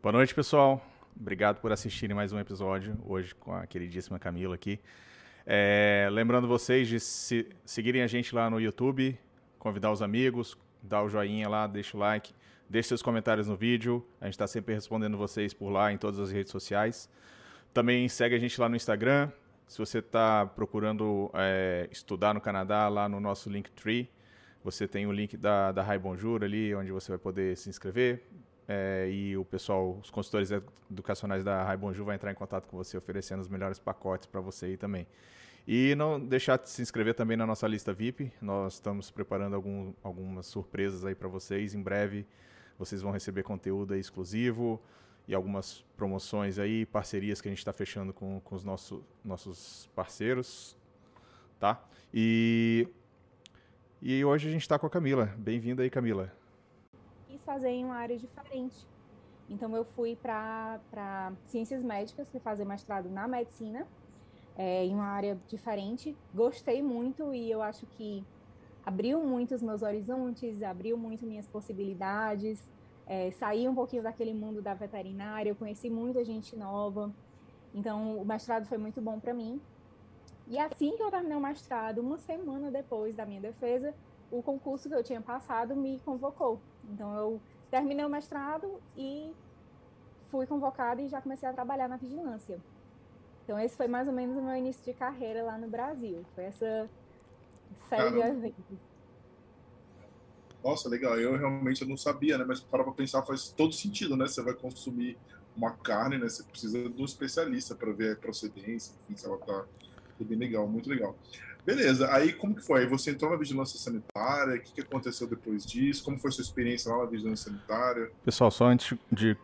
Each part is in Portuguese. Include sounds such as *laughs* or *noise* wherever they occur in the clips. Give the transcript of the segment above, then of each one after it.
Boa noite, pessoal. Obrigado por assistirem mais um episódio, hoje com a queridíssima Camila aqui. É, lembrando vocês de se, seguirem a gente lá no YouTube, convidar os amigos, dar o joinha lá, deixa o like, deixe seus comentários no vídeo. A gente está sempre respondendo vocês por lá em todas as redes sociais. Também segue a gente lá no Instagram. Se você está procurando é, estudar no Canadá, lá no nosso Linktree, você tem o link da, da Bonjour ali, onde você vai poder se inscrever, é, e o pessoal, os consultores educacionais da Raibonju vai entrar em contato com você oferecendo os melhores pacotes para você aí também. E não deixar de se inscrever também na nossa lista VIP. Nós estamos preparando algum, algumas surpresas aí para vocês. Em breve vocês vão receber conteúdo exclusivo e algumas promoções aí, parcerias que a gente está fechando com, com os nosso, nossos parceiros, tá? E, e hoje a gente está com a Camila. Bem-vinda aí, Camila fazer em uma área diferente. Então, eu fui para ciências médicas, fui fazer mestrado na medicina, é, em uma área diferente. Gostei muito e eu acho que abriu muito os meus horizontes, abriu muito minhas possibilidades. É, saí um pouquinho daquele mundo da veterinária, eu conheci muita gente nova. Então, o mestrado foi muito bom para mim. E assim que eu terminei o mestrado, uma semana depois da minha defesa, o concurso que eu tinha passado me convocou. Então eu terminei o mestrado e fui convocada e já comecei a trabalhar na vigilância. Então esse foi mais ou menos o meu início de carreira lá no Brasil. Foi essa série de eventos. Nossa, legal. Eu realmente não sabia, né? Mas para pensar faz todo sentido, né? Você vai consumir uma carne, né? Você precisa de um especialista para ver a procedência, enfim, se ela tá bem legal, muito legal. Beleza, aí como que foi? Aí você entrou na vigilância sanitária, o que, que aconteceu depois disso? Como foi sua experiência lá na vigilância sanitária? Pessoal, só antes de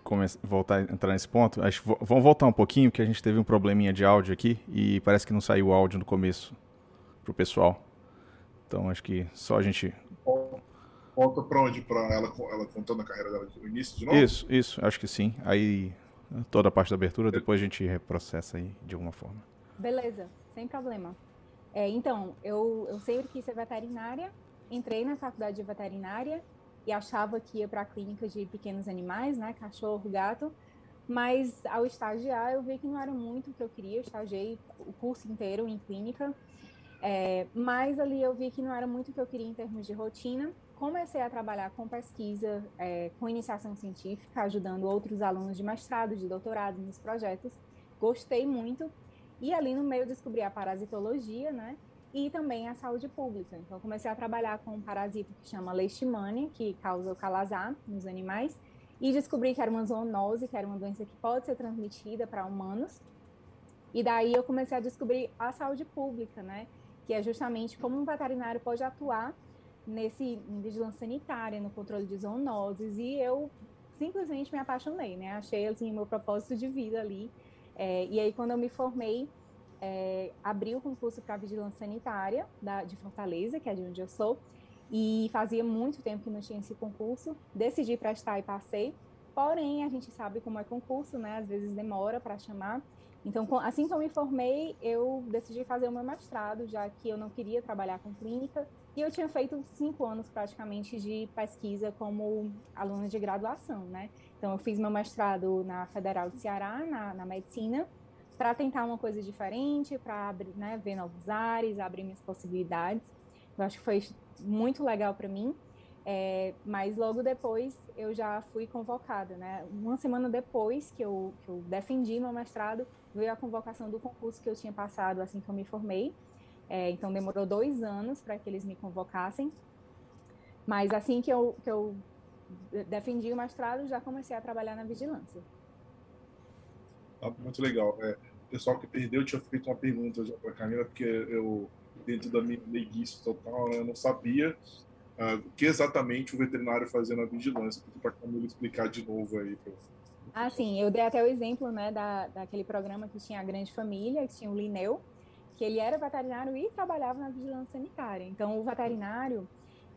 voltar a entrar nesse ponto, acho, vamos voltar um pouquinho, porque a gente teve um probleminha de áudio aqui e parece que não saiu o áudio no começo pro pessoal. Então acho que só a gente. Volta para onde? Para ela, ela contando a carreira dela do início de novo? Isso, isso, acho que sim. Aí toda a parte da abertura, depois a gente reprocessa aí de alguma forma. Beleza, sem problema. É, então, eu, eu sempre quis ser veterinária, entrei na faculdade de veterinária e achava que ia para a clínica de pequenos animais, né, cachorro, gato, mas ao estagiar eu vi que não era muito o que eu queria, eu estagiei o curso inteiro em clínica, é, mas ali eu vi que não era muito o que eu queria em termos de rotina. Comecei a trabalhar com pesquisa, é, com iniciação científica, ajudando outros alunos de mestrado, de doutorado nos projetos. Gostei muito, e ali no meio descobri a parasitologia, né? E também a saúde pública. Então, comecei a trabalhar com um parasito que chama leishmania, que causa o calazar nos animais. E descobri que era uma zoonose, que era uma doença que pode ser transmitida para humanos. E daí eu comecei a descobrir a saúde pública, né? Que é justamente como um veterinário pode atuar nesse em vigilância sanitária, no controle de zoonoses. E eu simplesmente me apaixonei, né? Achei assim o meu propósito de vida ali é, e aí, quando eu me formei, é, abri o concurso para vigilância sanitária da, de Fortaleza, que é de onde eu sou, e fazia muito tempo que não tinha esse concurso. Decidi prestar e passei. Porém, a gente sabe como é concurso, né? Às vezes demora para chamar. Então, assim que eu me formei, eu decidi fazer o meu mestrado, já que eu não queria trabalhar com clínica. E eu tinha feito cinco anos praticamente de pesquisa como aluna de graduação, né? Então, eu fiz meu mestrado na Federal de Ceará, na, na medicina, para tentar uma coisa diferente, para né, ver novos ares, abrir minhas possibilidades. Eu acho que foi muito legal para mim. É, mas logo depois eu já fui convocada, né? Uma semana depois que eu, que eu defendi meu mestrado, veio a convocação do concurso que eu tinha passado assim que eu me formei. É, então demorou dois anos para que eles me convocassem. Mas assim que eu, que eu defendi o mestrado, já comecei a trabalhar na vigilância. Ah, muito legal. É, pessoal que perdeu, tinha feito uma pergunta já para a Camila, porque eu, dentro da minha leiguice total, né, eu não sabia uh, o que exatamente o veterinário fazia na vigilância. Para a Camila explicar de novo aí. Pra... Ah, sim. Eu dei até o exemplo né, da, daquele programa que tinha a Grande Família, que tinha o Lineu, que ele era veterinário e trabalhava na vigilância sanitária. Então, o veterinário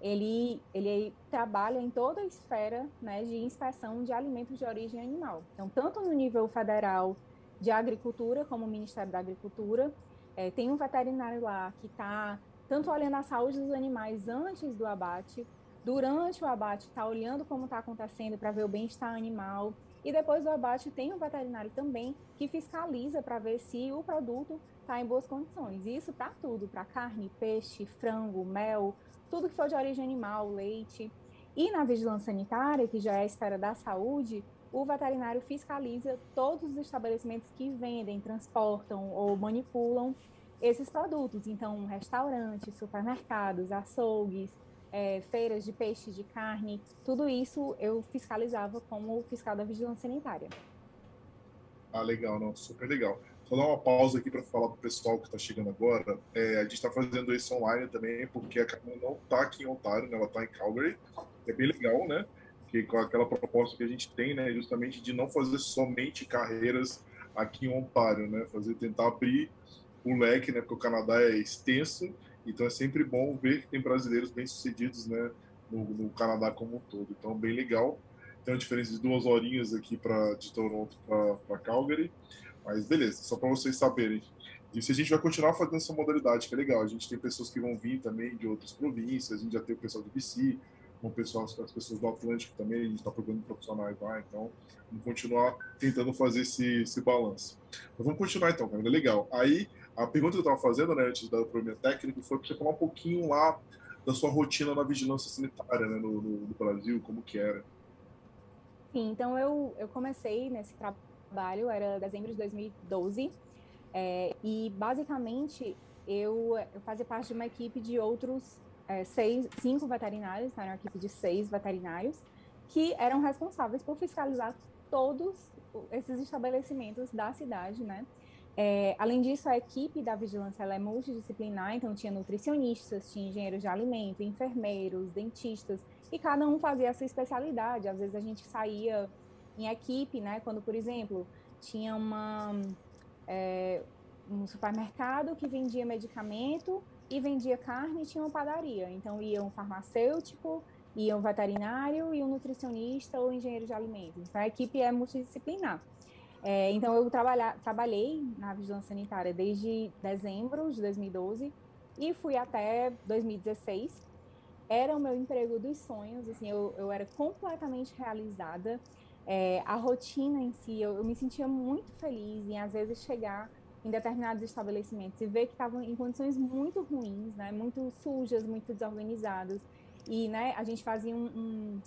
ele, ele trabalha em toda a esfera né, de inspeção de alimentos de origem animal. Então, tanto no nível federal de agricultura, como o Ministério da Agricultura, é, tem um veterinário lá que está tanto olhando a saúde dos animais antes do abate, durante o abate, está olhando como está acontecendo para ver o bem-estar animal. E depois do abate tem um veterinário também que fiscaliza para ver se o produto está em boas condições. Isso para tudo, para carne, peixe, frango, mel, tudo que for de origem animal, leite. E na vigilância sanitária, que já é a esfera da saúde, o veterinário fiscaliza todos os estabelecimentos que vendem, transportam ou manipulam esses produtos. Então, restaurantes, supermercados, açougues, é, feiras de peixe, de carne, tudo isso eu fiscalizava como fiscal da vigilância sanitária. Ah, legal, não, super legal. Vou dar uma pausa aqui para falar para o pessoal que está chegando agora. É, a gente está fazendo isso online também, porque a Camila não está aqui em Ontário, né? ela está em Calgary. É bem legal, né? Que com aquela proposta que a gente tem, né, justamente de não fazer somente carreiras aqui em Ontário, né? Fazer tentar abrir o leque, né? Porque o Canadá é extenso então é sempre bom ver que tem brasileiros bem-sucedidos né, no, no, Canadá como um todo. Então, bem legal. Tem uma diferença de duas horinhas aqui pra, de Toronto para Calgary. Mas beleza, só para vocês saberem. E se a gente vai continuar fazendo essa modalidade, que é legal. A gente tem pessoas que vão vir também de outras províncias, a gente já tem o pessoal do BC, o pessoal, as pessoas do Atlântico também, a gente está procurando profissionais lá, então vamos continuar tentando fazer esse, esse balanço. Mas vamos continuar então, cara, legal. Aí a pergunta que eu estava fazendo, né, antes da problema técnico, foi para você falar um pouquinho lá da sua rotina na vigilância sanitária, né, no, no, no Brasil, como que era. Sim, então eu, eu comecei nesse trabalho, era dezembro de 2012, é, e basicamente eu, eu fazia parte de uma equipe de outros é, seis, cinco veterinários, era uma equipe de seis veterinários, que eram responsáveis por fiscalizar todos esses estabelecimentos da cidade, né? É, além disso, a equipe da vigilância é multidisciplinar, então tinha nutricionistas, tinha engenheiros de alimento, enfermeiros, dentistas, e cada um fazia a sua especialidade. Às vezes a gente saía em equipe, né? Quando, por exemplo, tinha uma, é, um supermercado que vendia medicamento e vendia carne e tinha uma padaria. Então ia um farmacêutico, ia um veterinário e um nutricionista ou engenheiro de alimentos. Então a equipe é multidisciplinar. É, então, eu trabalha, trabalhei na vigilância sanitária desde dezembro de 2012 e fui até 2016. Era o meu emprego dos sonhos, assim, eu, eu era completamente realizada. É, a rotina em si, eu, eu, me sentia muito feliz em, às vezes, chegar em determinados estabelecimentos e ver que estavam em condições muito ruins, né, muito sujas, muito desorganizadas. E né, a gente fazia um, um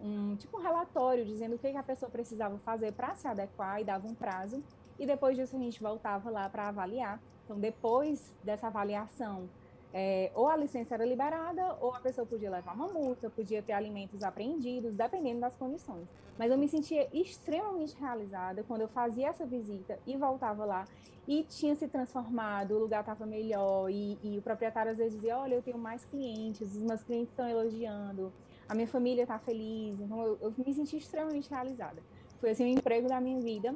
um tipo um relatório dizendo o que, que a pessoa precisava fazer para se adequar e dava um prazo. E depois disso a gente voltava lá para avaliar. Então, depois dessa avaliação, é, ou a licença era liberada, ou a pessoa podia levar uma multa, podia ter alimentos apreendidos, dependendo das condições. Mas eu me sentia extremamente realizada quando eu fazia essa visita e voltava lá e tinha se transformado, o lugar estava melhor e, e, o proprietário às vezes dizia, olha, eu tenho mais clientes, os meus clientes estão elogiando, a minha família está feliz, então eu, eu, me senti extremamente realizada. Foi assim o emprego da minha vida.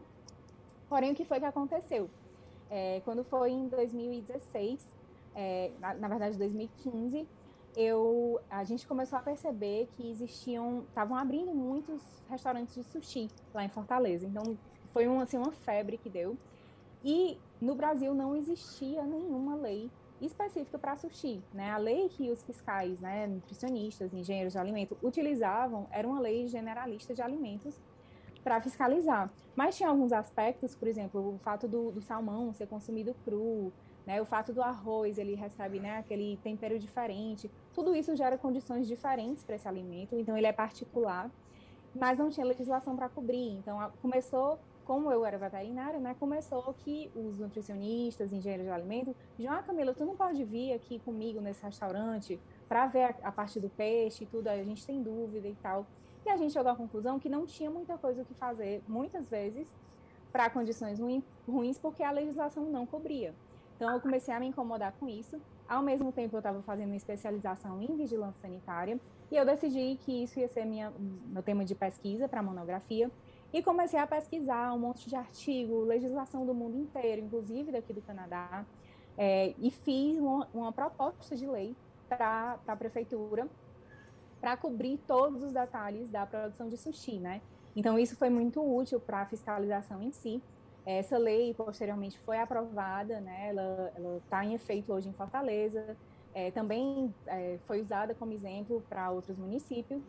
Porém, o que foi que aconteceu? É, quando foi em 2016, é, na, na, verdade 2015, eu, a gente começou a perceber que existiam, estavam abrindo muitos restaurantes de sushi lá em Fortaleza. Então, foi um, assim, uma febre que deu. E no Brasil não existia nenhuma lei específica para sushi. Né? A lei que os fiscais, né, nutricionistas, engenheiros de alimento utilizavam era uma lei generalista de alimentos para fiscalizar. Mas tinha alguns aspectos, por exemplo, o fato do, do salmão ser consumido cru, né, o fato do arroz ele recebe né, aquele tempero diferente, tudo isso gera condições diferentes para esse alimento, então ele é particular, mas não tinha legislação para cobrir. Então começou como eu era veterinária, né, começou que os nutricionistas, engenheiros de alimento, ah, Camila, tu não pode vir aqui comigo nesse restaurante para ver a, a, parte do peixe e tudo, a gente tem dúvida e tal. E a gente chegou à conclusão que não tinha muita coisa o que fazer, muitas vezes, para condições ruim, ruins, porque a legislação não cobria. Então, eu comecei a me incomodar com isso. Ao mesmo tempo, eu estava fazendo uma especialização em vigilância sanitária, e eu decidi que isso ia ser minha, meu tema de pesquisa para monografia. E comecei a pesquisar um monte de artigo, legislação do mundo inteiro, inclusive daqui do Canadá, é, e fiz uma, uma, proposta de lei para a prefeitura para cobrir todos os detalhes da produção de sushi, né? Então, isso foi muito útil para a fiscalização em si. Essa lei, posteriormente, foi aprovada, né? Ela está em efeito hoje em Fortaleza. É, também é, foi usada como exemplo para outros municípios.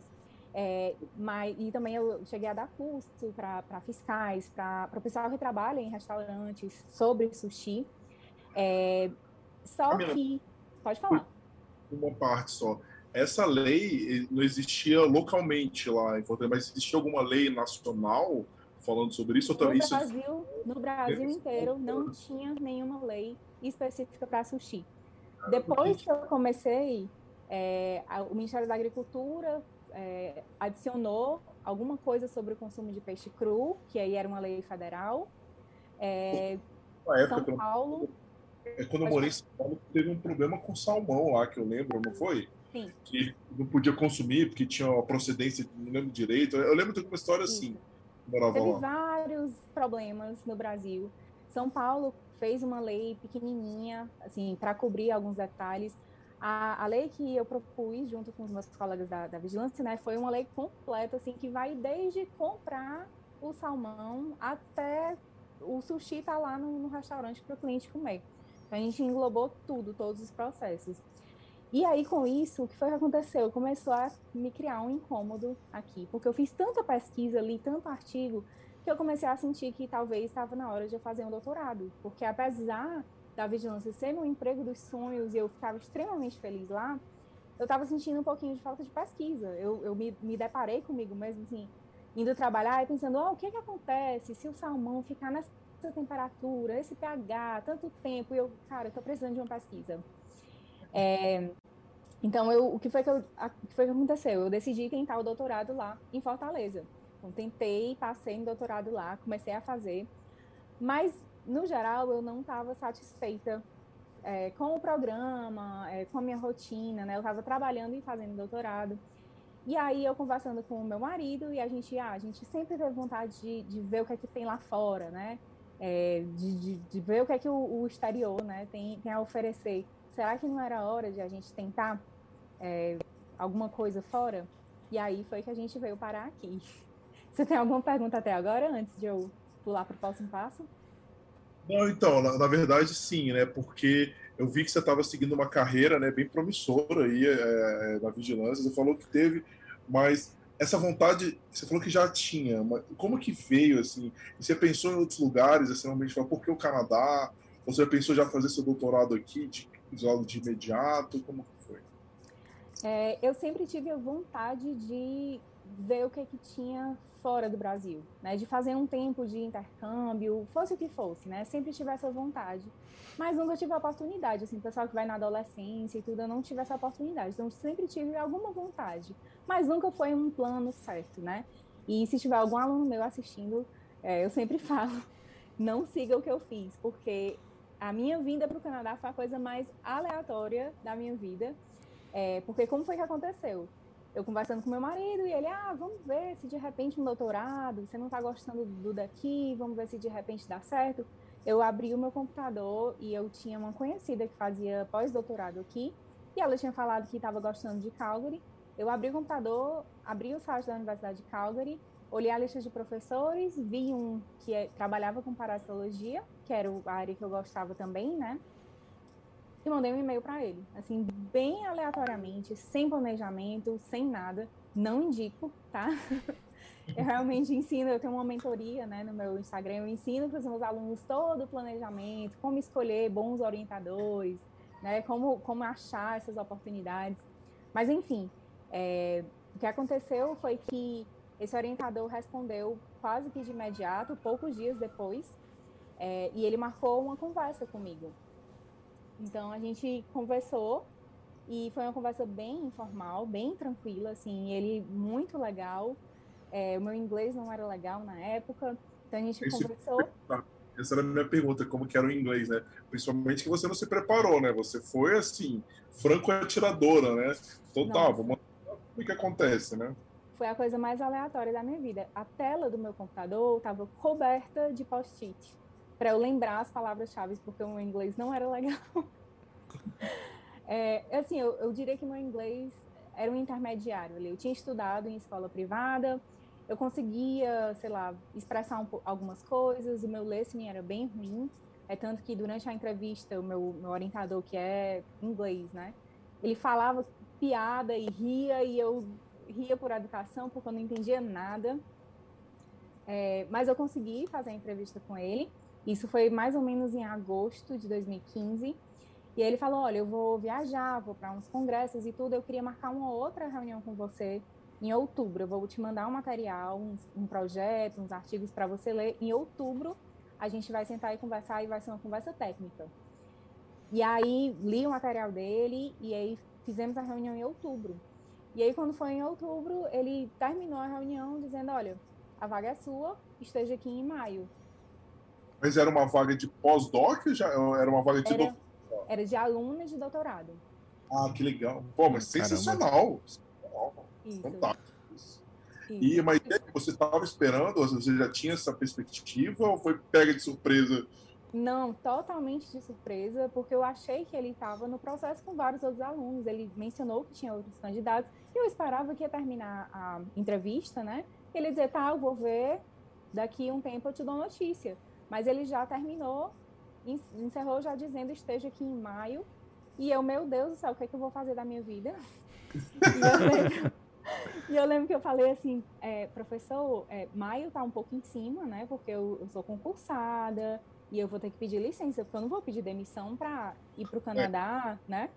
É, mas, e também eu cheguei a dar curso para fiscais, para o pessoal que trabalha em restaurantes sobre sushi. É, só Camila, que. Pode falar. Uma parte só. Essa lei não existia localmente lá em Fortaleza, mas existia alguma lei nacional falando sobre isso? Ou também no Brasil, isso... no Brasil inteiro não tinha nenhuma lei específica para sushi. Depois que eu comecei, é, o Ministério da Agricultura é, adicionou alguma coisa sobre o consumo de peixe cru, que aí era uma lei federal. É, São Paulo. É quando eu morei em São Paulo, teve um problema com salmão lá, que eu lembro, não foi? Sim. Que não podia consumir porque tinha a procedência, não lembro direito. Eu lembro de uma história Isso. assim. Morava teve vários problemas no Brasil. São Paulo fez uma lei pequenininha, assim, para cobrir alguns detalhes a, a lei que eu propus junto com os meus colegas da, da vigilância, né, foi uma lei completa, assim, que vai desde comprar o salmão até o sushi tá lá no, no restaurante para o cliente comer. Então, a gente englobou tudo, todos os processos. E aí, com isso, o que foi que aconteceu? Começou a me criar um incômodo aqui, porque eu fiz tanta pesquisa, li tanto artigo, que eu comecei a sentir que talvez estava na hora de eu fazer um doutorado. Porque apesar da vigilância ser meu emprego dos sonhos e eu ficava extremamente feliz lá, eu estava sentindo um pouquinho de falta de pesquisa. Eu, eu me, me deparei comigo mesmo, assim, indo trabalhar e pensando, oh, o que, que acontece se o salmão ficar nessa temperatura, esse pH, tanto tempo, e eu, cara, tô precisando de uma pesquisa. É, então, eu, o, que foi que eu, a, o que foi que aconteceu? Eu decidi tentar o doutorado lá em Fortaleza. Então, tentei, passei no doutorado lá, comecei a fazer, mas no geral, eu não estava satisfeita é, com o programa, é, com a minha rotina, né? Eu estava trabalhando e fazendo doutorado. E aí eu conversando com o meu marido e a gente, ah, a gente sempre teve vontade de, de ver o que é que tem lá fora, né? É, de, de, de, ver o que é que o, o, exterior, né, tem, tem a oferecer. Será que não era hora de a gente tentar é, alguma coisa fora? E aí foi que a gente veio parar aqui. *laughs* Você tem alguma pergunta até agora, antes de eu pular para o próximo passo? Não, então, na, na, verdade, sim, né? Porque eu vi que você estava seguindo uma carreira né, bem promissora aí é, na vigilância. Você falou que teve, mas essa vontade, você falou que já tinha. Mas como que veio, assim? Você pensou em outros lugares, assim, realmente, falou, por que o Canadá? Você pensou já fazer seu doutorado aqui, de, de imediato? Como? É, eu sempre tive a vontade de ver o que, que tinha fora do Brasil, né? De fazer um tempo de intercâmbio, fosse o que fosse, né? Sempre tive essa vontade. Mas nunca tive a oportunidade, assim, o pessoal que vai na adolescência e tudo, eu não tive essa oportunidade. Então, sempre tive alguma vontade, mas nunca foi um plano certo, né? E se tiver algum aluno meu assistindo, é, eu sempre *laughs* falo, não siga o que eu fiz, porque a minha vinda para o Canadá foi a coisa mais aleatória da minha vida. É, porque como foi que aconteceu? eu conversando com meu marido e ele, ah, vamos ver se de repente um doutorado, você não está gostando do daqui, vamos ver se de repente dá certo. Eu abri o meu computador e eu tinha uma conhecida que fazia pós-doutorado aqui e ela tinha falado que estava gostando de Calgary. Eu abri o computador, abri o site da Universidade de Calgary, olhei a lista de professores, vi um que é, trabalhava com parasitologia, que era a área que eu gostava também, né? E mandei um e-mail para ele, assim, bem aleatoriamente, sem planejamento, sem nada. Não indico, tá? *laughs* Eu realmente ensino, eu tenho uma mentoria, né, no meu Instagram, eu ensino para os meus alunos todo o planejamento, como escolher bons orientadores, né, como, como achar essas oportunidades. Mas, enfim, é, o que aconteceu foi que esse orientador respondeu quase que de imediato, poucos dias depois, é, e ele marcou uma conversa comigo. Então a gente conversou e foi uma conversa bem informal, bem tranquila, assim, ele muito legal. É, o meu inglês não era legal na época, então a gente Esse, conversou. *laughs* Essa era a minha pergunta, como que era o inglês, né? Principalmente que você não se preparou, né? Você foi assim, franco atiradora, né? Total, Nossa. vamos o que acontece, né? Foi a coisa mais aleatória da minha vida. A tela do meu computador estava coberta de post-it para eu lembrar as palavras-chave, porque o meu inglês não era legal. *laughs* é, assim, eu, eu diria que meu inglês era um intermediário. Eu tinha estudado em escola privada, eu conseguia, sei lá, expressar um, algumas coisas, o meu listening era bem ruim. É tanto que durante a entrevista, o meu, meu orientador, que é inglês, né? Ele falava piada e ria e eu ria por educação, porque eu não entendia nada. É, mas eu consegui fazer a entrevista com ele. Isso foi mais ou menos em agosto de 2015. E aí ele falou: Olha, eu vou viajar, vou para uns congressos e tudo. Eu queria marcar uma outra reunião com você em outubro. Eu vou te mandar um material, um, um projeto, uns artigos para você ler. Em outubro, a gente vai sentar e conversar e vai ser uma conversa técnica. E aí li o material dele e aí fizemos a reunião em outubro. E aí, quando foi em outubro, ele terminou a reunião dizendo: Olha, a vaga é sua, esteja aqui em maio. Mas era uma vaga de pós-doc ou já era uma vaga de era, doutorado? Era de aluna de doutorado. Ah, que legal. Pô, mas sensacional. Isso. Fantástico. Isso. E, mas você estava esperando? Você já tinha essa perspectiva ou foi pega de surpresa? Não, totalmente de surpresa, porque eu achei que ele estava no processo com vários outros alunos. Ele mencionou que tinha outros candidatos e eu esperava que ia terminar a entrevista, né? Ele dizer, tá, eu vou ver, daqui um tempo eu te dou notícia. Mas ele já terminou, encerrou já dizendo esteja aqui em maio. E eu, meu Deus do céu, o que, é que eu vou fazer da minha vida? e, eu lembro, e eu lembro que eu falei assim, é, professor, é, maio tá um pouco em cima, né? Porque eu, eu, sou concursada e eu vou ter que pedir licença, porque eu não vou pedir demissão para ir para o Canadá, né?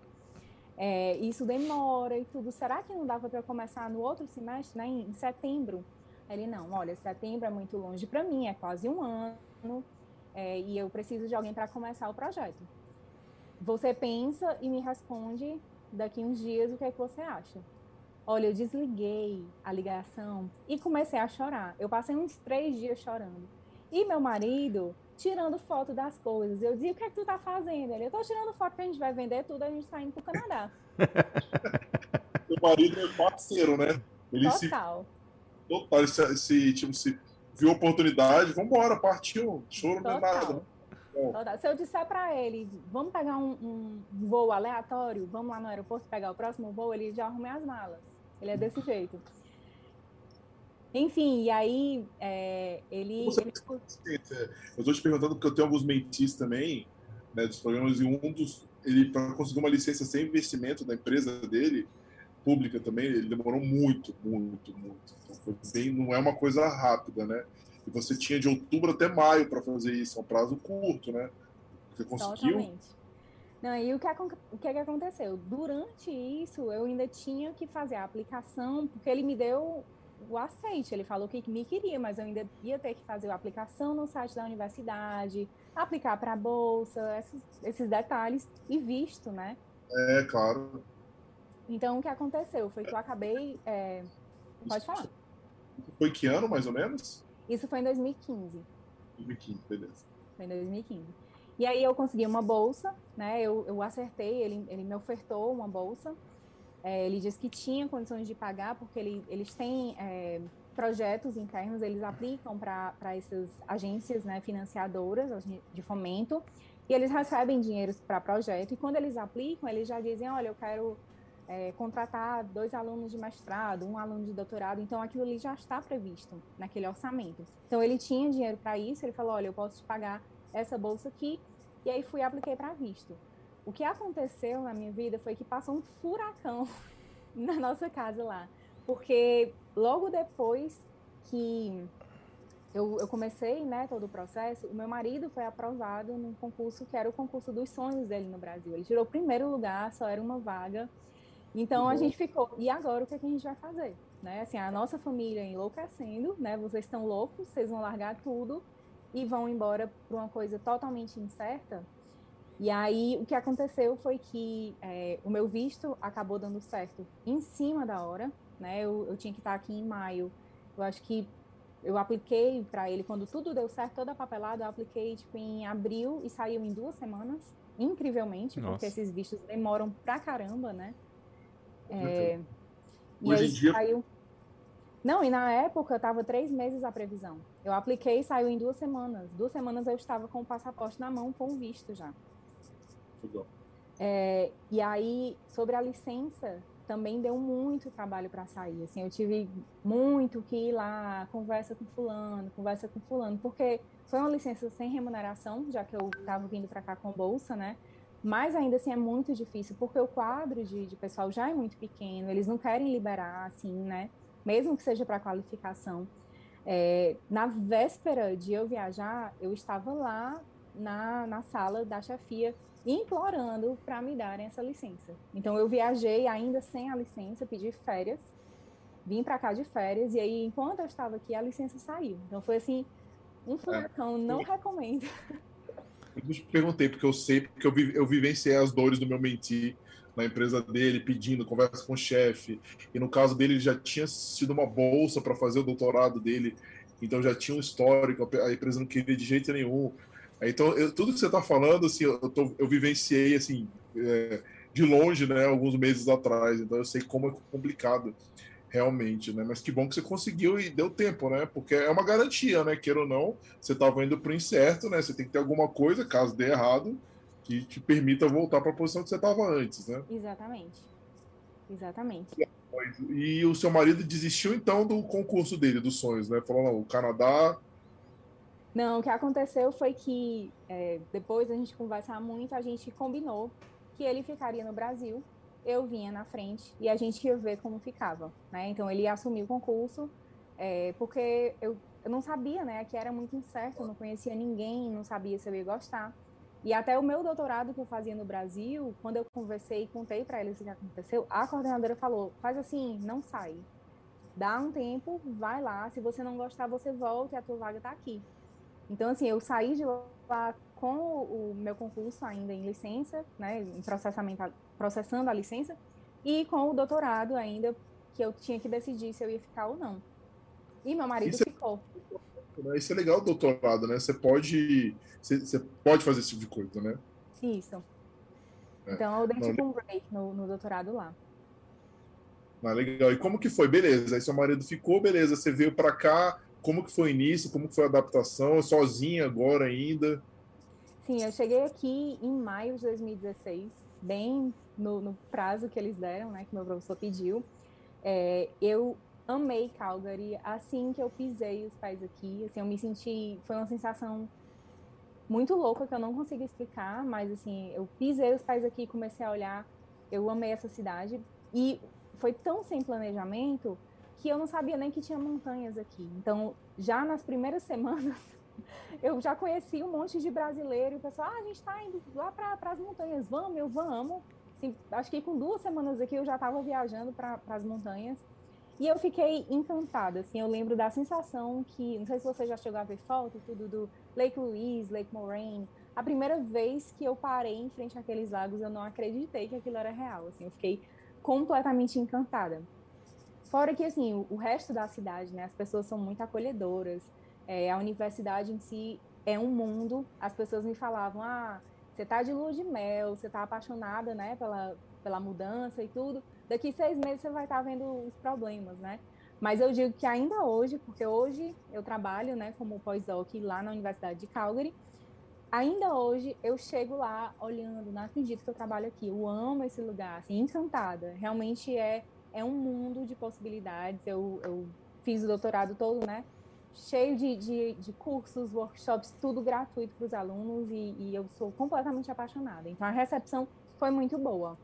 É, isso demora e tudo. Será que não dava para começar no outro semestre, né? Em setembro? Ele, não, olha, setembro é muito longe para mim, é quase um ano, é, e eu preciso de alguém para começar o projeto. Você pensa e me responde daqui uns dias o que é que você acha. Olha, eu desliguei a ligação e comecei a chorar. Eu passei uns três dias chorando. E meu marido tirando foto das coisas. Eu dizia, o que é que tu tá fazendo? Ele, eu tô tirando foto que a gente vai vender tudo, a gente tá indo pro Canadá. *laughs* Meu marido é parceiro, né? Ele Total. Se total. Esse, esse tipo, se viu oportunidade, vambora, partiu. Choro não é nada. Né? Se eu disser para ele, vamos pegar um, um, voo aleatório, vamos lá no aeroporto pegar o próximo voo, ele já arruma as malas. Ele é desse jeito. Enfim, e aí é, ele, ele... Eu estou te perguntando porque eu tenho alguns mentis também, né, dos programas, e um dos. Ele, para conseguir uma licença sem investimento da empresa dele, pública também, ele demorou muito, muito, muito. Então, bem, não é uma coisa rápida, né? E você tinha de outubro até maio para fazer isso, é um prazo curto, né? Você conseguiu. Totalmente. Não, e o que, o que, é que aconteceu? Durante isso, eu ainda tinha que fazer a aplicação, porque ele me deu o aceite, ele falou que me queria, mas eu ainda ia ter que fazer a aplicação no site da universidade, aplicar para a bolsa, esses, esses detalhes e visto, né? É, claro. Então, o que aconteceu foi que eu acabei. É... Pode falar. Foi que ano, mais ou menos? Isso foi em 2015. 2015, beleza. Foi em 2015. E aí eu consegui uma bolsa, né? Eu, eu acertei, ele, ele me ofertou uma bolsa. É, ele disse que tinha condições de pagar, porque ele, eles têm é, projetos internos, eles aplicam para essas agências né, financiadoras de fomento, e eles recebem dinheiro para projeto, e quando eles aplicam, eles já dizem, olha, eu quero é, contratar dois alunos de mestrado, um aluno de doutorado, então aquilo ali já está previsto naquele orçamento. Então ele tinha dinheiro para isso, ele falou, olha, eu posso te pagar essa bolsa aqui, e aí fui e apliquei para visto. O que aconteceu na minha vida foi que passou um furacão *laughs* na nossa casa lá, porque logo depois que eu, eu, comecei, né, todo o processo, o meu marido foi aprovado num concurso que era o concurso dos sonhos dele no Brasil. Ele tirou o primeiro lugar, só era uma vaga. Então a gente ficou, e agora o que, é que a gente vai fazer? Né? Assim, a nossa família enlouquecendo, né? Vocês estão loucos, vocês vão largar tudo e vão embora para uma coisa totalmente incerta. E aí o que aconteceu foi que é, o meu visto acabou dando certo em cima da hora, né? Eu, eu tinha que estar aqui em maio. Eu acho que eu apliquei para ele quando tudo deu certo, toda a papelada, eu apliquei tipo em abril e saiu em duas semanas, incrivelmente, Nossa. porque esses vistos demoram pra caramba, né? É, e Hoje em dia. Saiu... Não, e na época estava três meses a previsão. Eu apliquei e saiu em duas semanas. Duas semanas eu estava com o passaporte na mão, com o visto já. É, e aí, sobre a licença, também deu muito trabalho para sair. Assim, eu tive muito que ir lá, conversa com fulano, conversa com fulano, porque foi uma licença sem remuneração, já que eu estava vindo para cá com bolsa, né? Mas ainda assim é muito difícil, porque o quadro de, de pessoal já é muito pequeno, eles não querem liberar, assim, né? Mesmo que seja para qualificação. É, na véspera de eu viajar, eu estava lá na, na sala da chefia implorando para me darem essa licença. Então eu viajei ainda sem a licença, pedi férias, vim para cá de férias e aí enquanto eu estava aqui a licença saiu. Então foi assim um é. furacão, não recomendo. Eu te perguntei, porque eu sei, porque eu, vi, eu vivenciei as dores do meu mentir na empresa dele, pedindo conversa com o chefe. E no caso dele, ele já tinha sido uma bolsa para fazer o doutorado dele, então já tinha um histórico, a empresa não queria de jeito nenhum. Então, eu, tudo que você está falando, assim, eu, tô, eu vivenciei, assim, é, de longe, né, alguns meses atrás. Então, eu sei como é complicado realmente, né? Mas que bom que você conseguiu e deu tempo, né? Porque é uma garantia, né? Queira ou não, você estava indo para o incerto, né? Você tem que ter alguma coisa, caso dê errado, que te permita voltar para a posição que você estava antes, né? Exatamente. Exatamente. E o seu marido desistiu então do concurso dele, dos sonhos, né? Falou, não, o Canadá. Não, o que aconteceu foi que é, depois a gente conversar muito, a gente combinou que ele ficaria no Brasil eu vinha na frente e a gente ia ver como ficava, né? Então ele ia assumir o concurso, é, porque eu, eu não sabia, né? Que era muito incerto, eu não conhecia ninguém, não sabia se eu ia gostar. E até o meu doutorado que eu fazia no Brasil, quando eu conversei e contei para eles o que aconteceu, a coordenadora falou: faz assim, não sai. Dá um tempo, vai lá. Se você não gostar, você volta e a tua vaga está aqui. Então, assim, eu saí de lá com o meu concurso ainda em licença, né, em processamento processando a licença, e com o doutorado ainda, que eu tinha que decidir se eu ia ficar ou não. E meu marido isso é ficou. É, isso é legal, doutorado, né? Você pode, você, você pode fazer esse tipo de coisa, né? Isso. É. Então eu dei tipo um break no, no doutorado lá. Ah, legal. E como que foi? Beleza. Aí seu marido ficou, beleza. Você veio para cá. Como que foi o início? Como que foi a adaptação? Sozinha agora ainda? Sim, eu cheguei aqui em maio de 2016, bem no, no prazo que eles deram, né, que meu professor pediu. É, eu amei Calgary assim que eu pisei os pés aqui, assim, eu me senti, foi uma sensação muito louca que eu não consigo explicar, mas assim, eu pisei os pés aqui, comecei a olhar, eu amei essa cidade e foi tão sem planejamento que eu não sabia nem que tinha montanhas aqui. Então, já nas primeiras *laughs* semanas, eu já conheci um monte de brasileiro e o pessoal, ah, a gente está indo lá para as montanhas, vamos, eu vamos assim, acho que com duas semanas aqui eu já estava viajando para as montanhas e eu fiquei encantada, assim, eu lembro da sensação que, não sei se você já chegou a ver foto, tudo do Lake Louise, Lake Moraine, a primeira vez que eu parei em frente àqueles lagos, eu não acreditei que aquilo era real, assim, eu fiquei completamente encantada. Fora que, assim, o, resto da cidade, né, as pessoas são muito acolhedoras, é, a universidade em si é um mundo, as pessoas me falavam, ah, você tá de lua de mel, você tá apaixonada, né, pela, pela mudança e tudo. Daqui seis meses você vai estar tá vendo os problemas, né? Mas eu digo que ainda hoje, porque hoje eu trabalho, né, como pós-doc lá na Universidade de Calgary, ainda hoje eu chego lá olhando, não acredito que eu trabalho aqui, eu amo esse lugar, assim, encantada. Realmente é, é um mundo de possibilidades. Eu, eu fiz o doutorado todo, né, cheio de, de, de, cursos, workshops, tudo gratuito para os alunos e, e, eu sou completamente apaixonada. Então a recepção foi muito boa.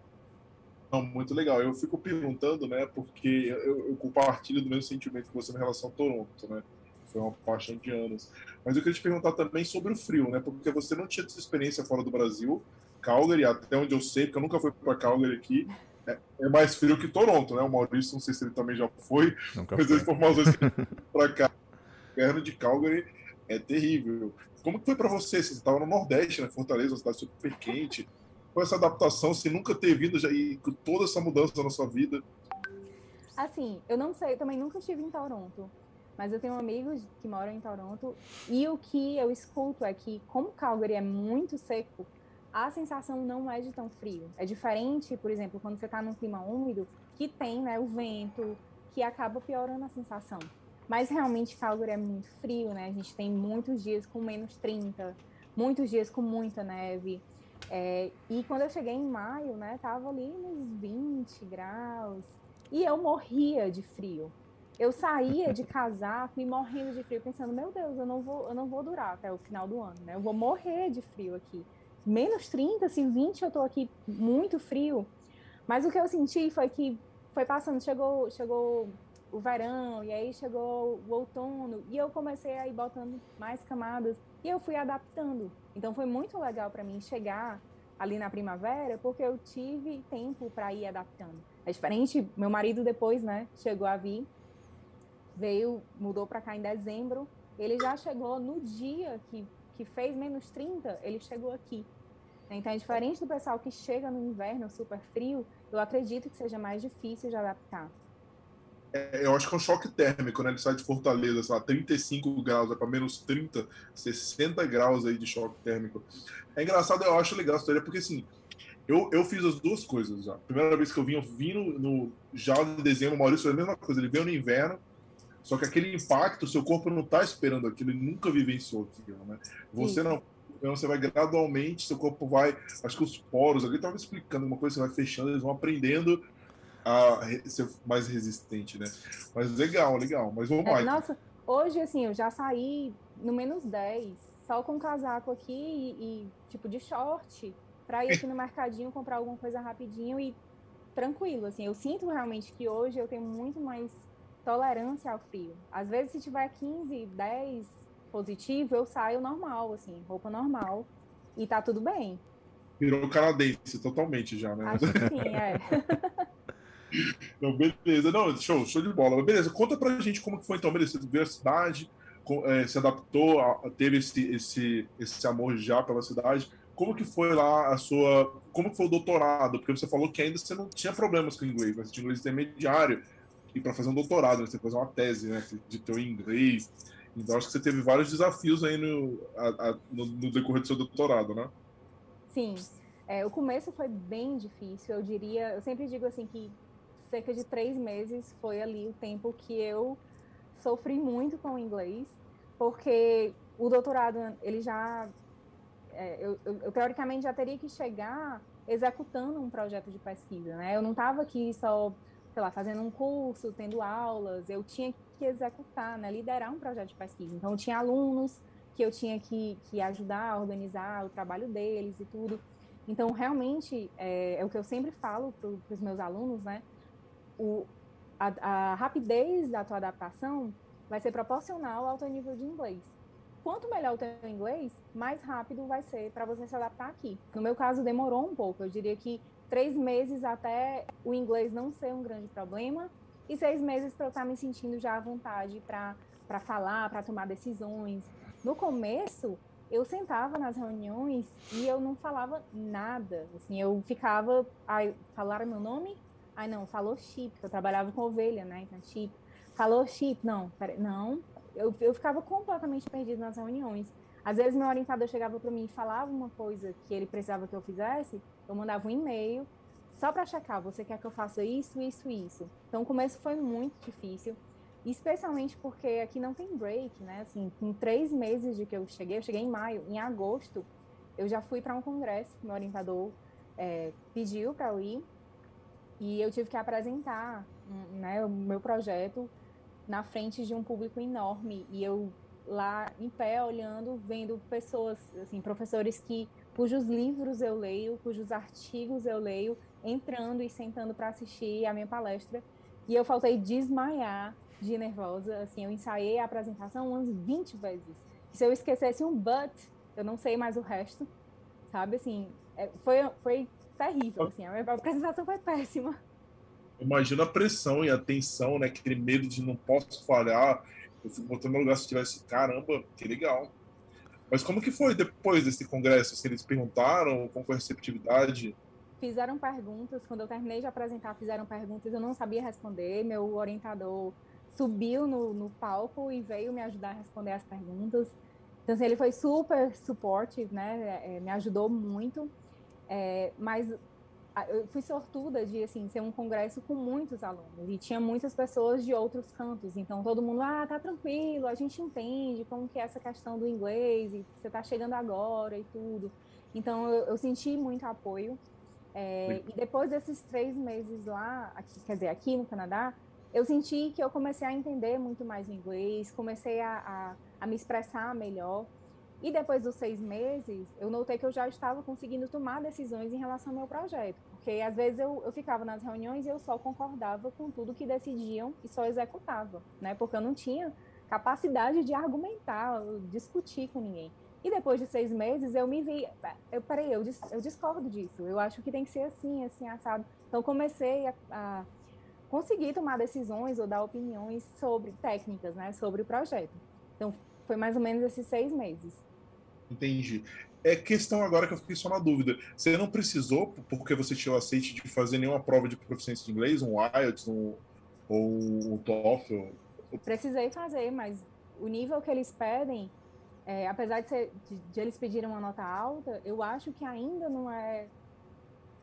Não, muito legal. Eu fico perguntando, né, porque eu, eu, compartilho do mesmo sentimento que você em relação a Toronto, né? Foi uma paixão de anos. Mas eu queria te perguntar também sobre o frio, né? Porque você não tinha essa experiência fora do Brasil. Calgary, até onde eu sei, porque eu nunca fui para Calgary aqui, é, é, mais frio que Toronto, né? O Maurício, não sei se ele também já foi, nunca mas foi. as informações para cá *laughs* inverno de Calgary é terrível. Como que foi para você? Você estava no Nordeste, né? Fortaleza, uma cidade super quente. Com essa adaptação, sem nunca ter vindo já e com toda essa mudança na sua vida? Assim, eu não sei, eu também nunca estive em Toronto, mas eu tenho amigos que moram em Toronto e o que eu escuto é que, como Calgary é muito seco, a sensação não é de tão frio. É diferente, por exemplo, quando você está num clima úmido, que tem né, o vento, que acaba piorando a sensação. Mas realmente Calgary é muito frio, né? A gente tem muitos dias com menos 30, muitos dias com muita neve. É, e quando eu cheguei em maio, né, tava ali nos 20 graus. E eu morria de frio. Eu saía de *laughs* casaco e morrendo de frio, pensando, meu Deus, eu não vou, eu não vou durar até o final do ano, né? Eu vou morrer de frio aqui. menos 30, se 20 eu tô aqui muito frio. Mas o que eu senti foi que foi passando, chegou, chegou o verão, e aí chegou o outono, e eu comecei a ir botando mais camadas, e eu fui adaptando. Então foi muito legal para mim chegar ali na primavera, porque eu tive tempo para ir adaptando. É diferente, meu marido depois, né, chegou a vir, veio, mudou para cá em dezembro, ele já chegou no dia que, que fez menos 30, ele chegou aqui. Então é diferente do pessoal que chega no inverno super frio, eu acredito que seja mais difícil de adaptar. É, eu acho que é um choque térmico, né? Ele sai de Fortaleza, sei lá, 35 graus, é para menos 30, 60 graus aí de choque térmico. É engraçado, eu acho legal a história, porque assim, eu, eu fiz as duas coisas já. Primeira vez que eu vim, eu vim no, no já de dezembro, o Maurício fez a mesma coisa, ele veio no inverno, só que aquele impacto, seu corpo não está esperando aquilo, ele nunca vivenciou aquilo, né? Você Sim. não então você vai gradualmente, seu corpo vai. Acho que os poros, alguém estava explicando uma coisa, você vai fechando, eles vão aprendendo a ser mais resistente, né? Mas legal, legal. Mas vamos é, lá. Nossa, hoje, assim, eu já saí no menos 10, só com casaco aqui e, e tipo de short, para ir aqui no mercadinho comprar alguma coisa rapidinho e tranquilo, assim. Eu sinto realmente que hoje eu tenho muito mais tolerância ao frio. Às vezes, se tiver 15, 10, positivo, eu saio normal, assim, roupa normal, e tá tudo bem. Virou canadense totalmente já, né? Acho que sim, é. *laughs* Não, beleza. Não, show, show de bola. Beleza, conta pra gente como que foi então, beleza, você a cidade, é, se adaptou, teve esse, esse, esse amor já pela cidade. Como que foi lá a sua... Como que foi o doutorado? Porque você falou que ainda você não tinha problemas com inglês, mas tinha inglês intermediário. E para fazer um doutorado, né, você tem que fazer uma tese, né? De teu inglês. Então acho que você teve vários desafios aí no, a, a, no, no, decorrer do seu doutorado, né? Sim. É, o começo foi bem difícil, eu diria. Eu sempre digo assim que cerca de três meses foi ali o tempo que eu sofri muito com o inglês, porque o doutorado ele já é, eu, eu, eu, teoricamente já teria que chegar executando um projeto de pesquisa, né? Eu não estava aqui só, sei lá, fazendo um curso, tendo aulas, eu tinha que executar, né, liderar um projeto de pesquisa. Então, tinha alunos que eu tinha que, que ajudar a organizar o trabalho deles e tudo. Então, realmente, é, é o que eu sempre falo para os meus alunos, né? O, a, a, rapidez da tua adaptação vai ser proporcional ao teu nível de inglês. Quanto melhor o teu inglês, mais rápido vai ser para você se adaptar aqui. No meu caso, demorou um pouco. Eu diria que três meses até o inglês não ser um grande problema, e seis meses para eu estar tá me sentindo já à vontade para falar, para tomar decisões. No começo, eu sentava nas reuniões e eu não falava nada. Assim, eu ficava, ai, falaram meu nome? Ai, não, falou chip, eu trabalhava com ovelha, né? Então, chip. Falou chip, não, pera, não. Eu, eu ficava completamente perdida nas reuniões. Às vezes, meu orientador chegava para mim e falava uma coisa que ele precisava que eu fizesse, eu mandava um e-mail, só para checar, você quer que eu faça isso, isso, isso. Então o começo foi muito difícil, especialmente porque aqui não tem break, né? Assim, com três meses de que eu cheguei, eu cheguei em maio, em agosto, eu já fui para um congresso meu orientador é, pediu para eu ir e eu tive que apresentar né, o meu projeto na frente de um público enorme e eu lá em pé olhando, vendo pessoas, assim, professores que cujos livros eu leio, cujos artigos eu leio entrando e sentando para assistir a minha palestra. E eu faltei desmaiar de nervosa. Assim, eu ensaiei a apresentação umas 20 vezes. Se eu esquecesse um but, eu não sei mais o resto. Sabe, assim, é, foi, foi terrível, assim, a apresentação foi péssima. Imagina a pressão e a tensão, né? Aquele medo de não posso falhar. Eu fico botando no lugar se tivesse, caramba, que legal. Mas como que foi depois desse congresso? Se eles perguntaram, com receptividade? fizeram perguntas, quando eu terminei de apresentar, fizeram perguntas, eu não sabia responder, meu orientador subiu no, no palco e veio me ajudar a responder as perguntas. Então, assim, ele foi super supportive, né, é, me ajudou muito, é, mas eu fui sortuda de, assim, ser um congresso com muitos alunos, e tinha muitas pessoas de outros cantos, então todo mundo, ah, tá tranquilo, a gente entende como que é essa questão do inglês, e você tá chegando agora e tudo. Então, eu, eu senti muito apoio, é, e depois desses três meses lá, aqui, quer dizer, aqui no Canadá, eu senti que eu comecei a entender muito mais inglês, comecei a, a, a me expressar melhor. E depois dos seis meses, eu notei que eu já estava conseguindo tomar decisões em relação ao meu projeto. Porque às vezes eu, eu ficava nas reuniões e eu só concordava com tudo que decidiam e só executava, né? Porque eu não tinha capacidade de argumentar, discutir com ninguém. E depois de seis meses, eu me vi, eu peraí, eu, eu discordo disso. Eu acho que tem que ser assim, assim, assado. Então comecei a, a conseguir tomar decisões ou dar opiniões sobre técnicas, né? Sobre o projeto. Então foi mais ou menos esses seis meses. Entendi. É questão agora que eu fiquei só na dúvida. Você não precisou, porque você tinha o aceite de fazer nenhuma prova de proficiência de inglês, um IELTS um, ou um TOEFL? Precisei fazer, mas o nível que eles pedem, é, apesar de, ser, de, de, eles pedirem uma nota alta, eu acho que ainda não é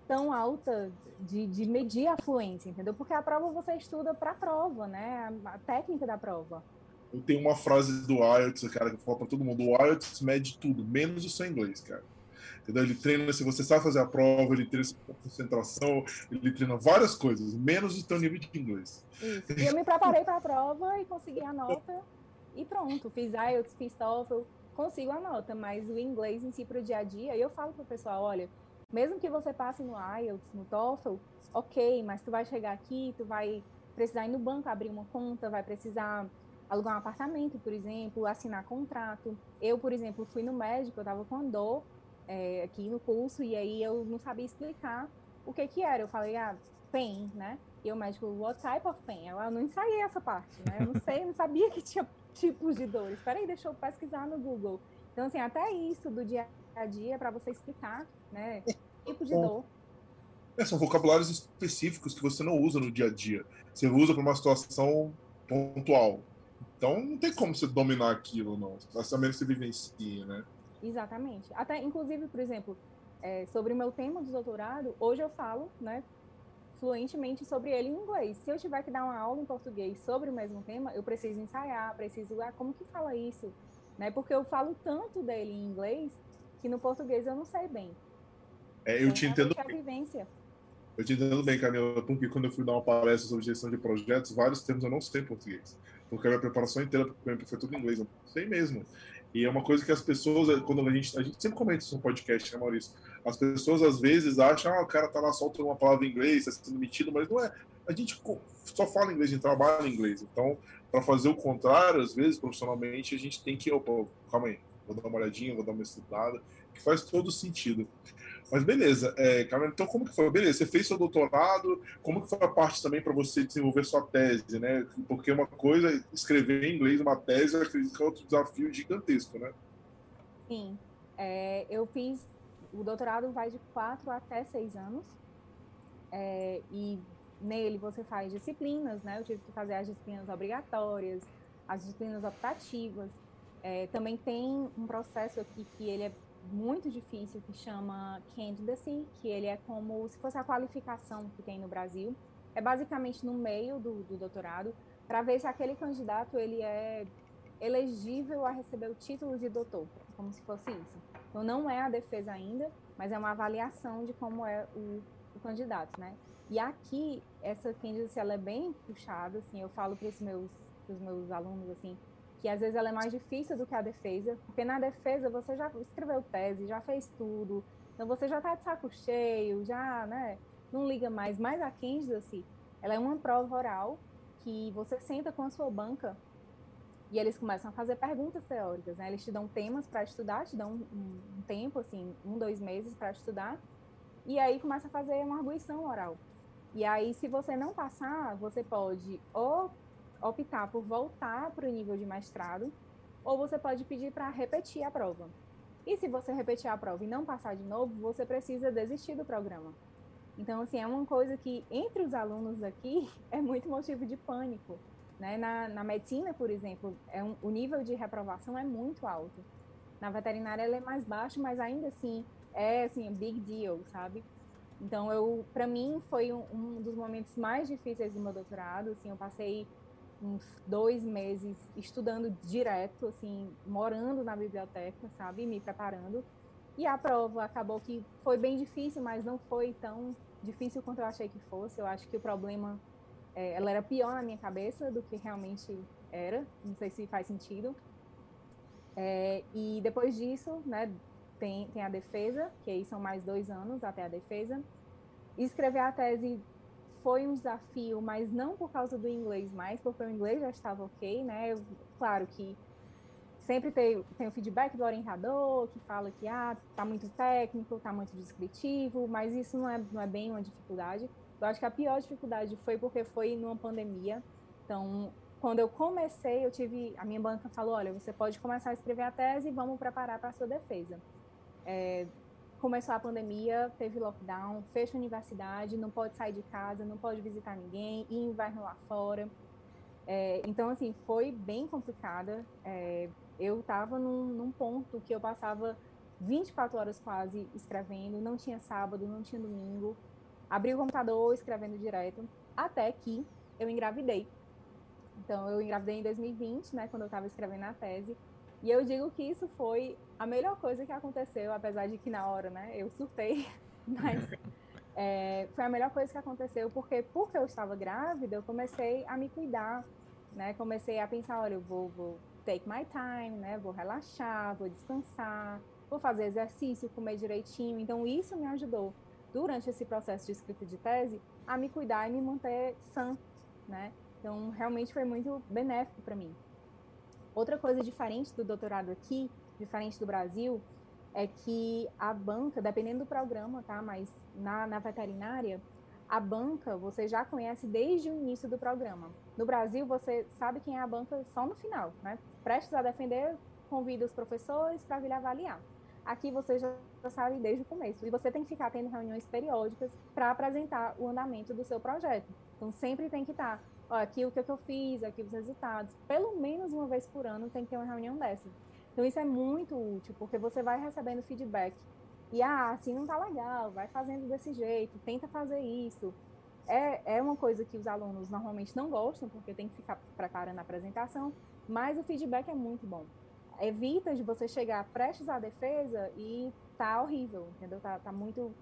tão alta de, de medir a fluência, entendeu? Porque a prova você estuda para a prova, né? A, a técnica da prova. Tenho uma frase do IELTS, cara, que eu falo pra todo mundo. O IELTS mede tudo, menos o seu inglês, cara. Entendeu? Ele treina se você sabe fazer a prova, ele treina concentração, ele treina várias coisas, menos o seu nível de inglês. Isso. Eu me preparei para a prova e consegui a nota e pronto. Fiz IELTS, fiz TOEFL, consigo a nota, mas o inglês em si para o dia a dia, eu falo para o pessoal, olha, mesmo que você passe no IELTS, no TOEFL, ok, mas tu vai chegar aqui, tu vai precisar ir no banco abrir uma conta, vai precisar alugar um apartamento, por exemplo, assinar contrato. Eu, por exemplo, fui no médico, eu estava com dor é, aqui no curso, e aí eu não sabia explicar o que que era. Eu falei, ah, pain, né? E o médico, what type of pain? Eu, eu não ensaiei essa parte, né? Eu não sei, eu não sabia que tinha tipos de dores. Espera aí, deixa eu pesquisar no Google. Então, assim, até isso do dia a dia, para você explicar, né? Tipo de dor. É, são vocabulários específicos que você não usa no dia a dia. Você usa para uma situação pontual. Então não tem como você dominar aquilo, não. Menos que você vivencie, né? Exatamente. Até, inclusive, por exemplo, é, sobre o meu tema de doutorado, hoje eu falo, né, fluentemente sobre ele em inglês. Se eu tiver que dar uma aula em português sobre o mesmo tema, eu preciso ensaiar, preciso, ah, como que fala isso? Né? Porque eu falo tanto dele em inglês que no português eu não sei bem. É, eu então, te entendo. A vivência. Eu te entendo bem, Camila, porque quando eu fui dar uma palestra sobre gestão de projetos, vários termos eu não sei em português. Porque a minha preparação inteira foi tudo em inglês, eu não sei mesmo. E é uma coisa que as pessoas, quando a gente, a gente sempre comenta isso no podcast, né, Maurício? As pessoas às vezes acham, ah, o cara tá lá soltando uma palavra em inglês, tá sendo metido, mas não é. A gente só fala inglês, a gente trabalha em inglês. Então, para fazer o contrário, às vezes, profissionalmente, a gente tem que, opa, calma aí, vou dar uma olhadinha, vou dar uma estudada, que faz todo sentido. Mas beleza, é, Carmen, então como que foi? Beleza, você fez seu doutorado, como que foi a parte também para você desenvolver sua tese, né? Porque uma coisa é escrever em inglês uma tese, eu acredito que é outro desafio gigantesco, né? Sim, é, eu fiz, o doutorado vai de quatro até seis anos, é, e nele você faz disciplinas, né? Eu tive que fazer as disciplinas obrigatórias, as disciplinas optativas, é, também tem um processo aqui que ele é muito difícil que chama Candidacy, que ele é como se fosse a qualificação que tem no Brasil. É basicamente no meio do, do doutorado, para ver se aquele candidato ele é elegível a receber o título de doutor, como se fosse isso. Então não é a defesa ainda, mas é uma avaliação de como é o, o candidato, né? E aqui essa candidacy ela é bem puxada, assim, eu falo para os meus, meus alunos assim, que às vezes ela é mais difícil do que a defesa, porque na defesa você já escreveu tese, já fez tudo, então você já está de saco cheio, já, né, não liga mais. Mas a Candidacy, ela é uma prova oral que você senta com a sua banca e eles começam a fazer perguntas teóricas, né? Eles te dão temas para estudar, te dão um, um, tempo, assim, um, dois meses para estudar, e aí começa a fazer uma arguição oral. E aí, se você não passar, você pode ou optar por voltar para o nível de mestrado, ou você pode pedir para repetir a prova. E se você repetir a prova e não passar de novo, você precisa desistir do programa. Então, assim, é uma coisa que entre os alunos aqui *laughs* é muito motivo de pânico. Né? Na, na medicina, por exemplo, é um, o nível de reprovação é muito alto. Na veterinária ele é mais baixo, mas ainda assim é assim, big deal, sabe? Então, eu, para mim, foi um, um, dos momentos mais difíceis do meu doutorado. Assim, eu passei uns dois meses estudando direto, assim, morando na biblioteca, sabe, me preparando. E a prova acabou que foi bem difícil, mas não foi tão difícil quanto eu achei que fosse. Eu acho que o problema, é, ela era pior na minha cabeça do que realmente era. Não sei se faz sentido. É, e depois disso, né, tem, tem a defesa, que aí são mais dois anos até a defesa. escrever a tese foi um desafio, mas não por causa do inglês mais, porque o inglês já estava ok, né? Claro que sempre tem, tem o feedback do orientador, que fala que ah, tá muito técnico, tá muito descritivo, mas isso não é, não é bem uma dificuldade. Eu acho que a pior dificuldade foi porque foi numa pandemia. Então, quando eu comecei, eu tive. A minha banca falou: olha, você pode começar a escrever a tese e vamos preparar para a sua defesa. É, começou a pandemia, teve lockdown, fecha a universidade, não pode sair de casa, não pode visitar ninguém, e inverno lá fora. É, então, assim, foi bem complicada. É, eu estava num, num, ponto que eu passava 24 horas quase escrevendo, não tinha sábado, não tinha domingo. Abri o computador escrevendo direto, até que eu engravidei. Então, eu engravidei em 2020, né, quando eu estava escrevendo a tese. E eu digo que isso foi a melhor coisa que aconteceu, apesar de que na hora, né, eu surtei, *laughs* mas é, foi a melhor coisa que aconteceu, porque porque eu estava grávida, eu comecei a me cuidar, né, comecei a pensar, olha, eu vou, vou take my time, né, vou relaxar, vou descansar, vou fazer exercício, comer direitinho, então isso me ajudou, durante esse processo de escrita de tese, a me cuidar e me manter sã, né, então realmente foi muito benéfico para mim. Outra coisa diferente do doutorado aqui, diferente do Brasil, é que a banca, dependendo do programa, tá? Mas na, na veterinária, a banca você já conhece desde o início do programa. No Brasil, você sabe quem é a banca só no final, né? Prestes a defender, convida os professores para vir avaliar. Aqui você já sabe desde o começo. E você tem que ficar tendo reuniões periódicas para apresentar o andamento do seu projeto. Então, sempre tem que estar ó, aqui o que, eu fiz, aqui os resultados. Pelo menos uma vez por ano tem que ter uma reunião dessa. Então isso é muito útil, porque você vai recebendo feedback. E ah, assim não tá legal, vai fazendo desse jeito, tenta fazer isso. É, é uma coisa que os alunos normalmente não gostam, porque tem que ficar preparando a apresentação, mas o feedback é muito bom. Evita de você chegar prestes à defesa e tá horrível, entendeu? Tá, tá muito.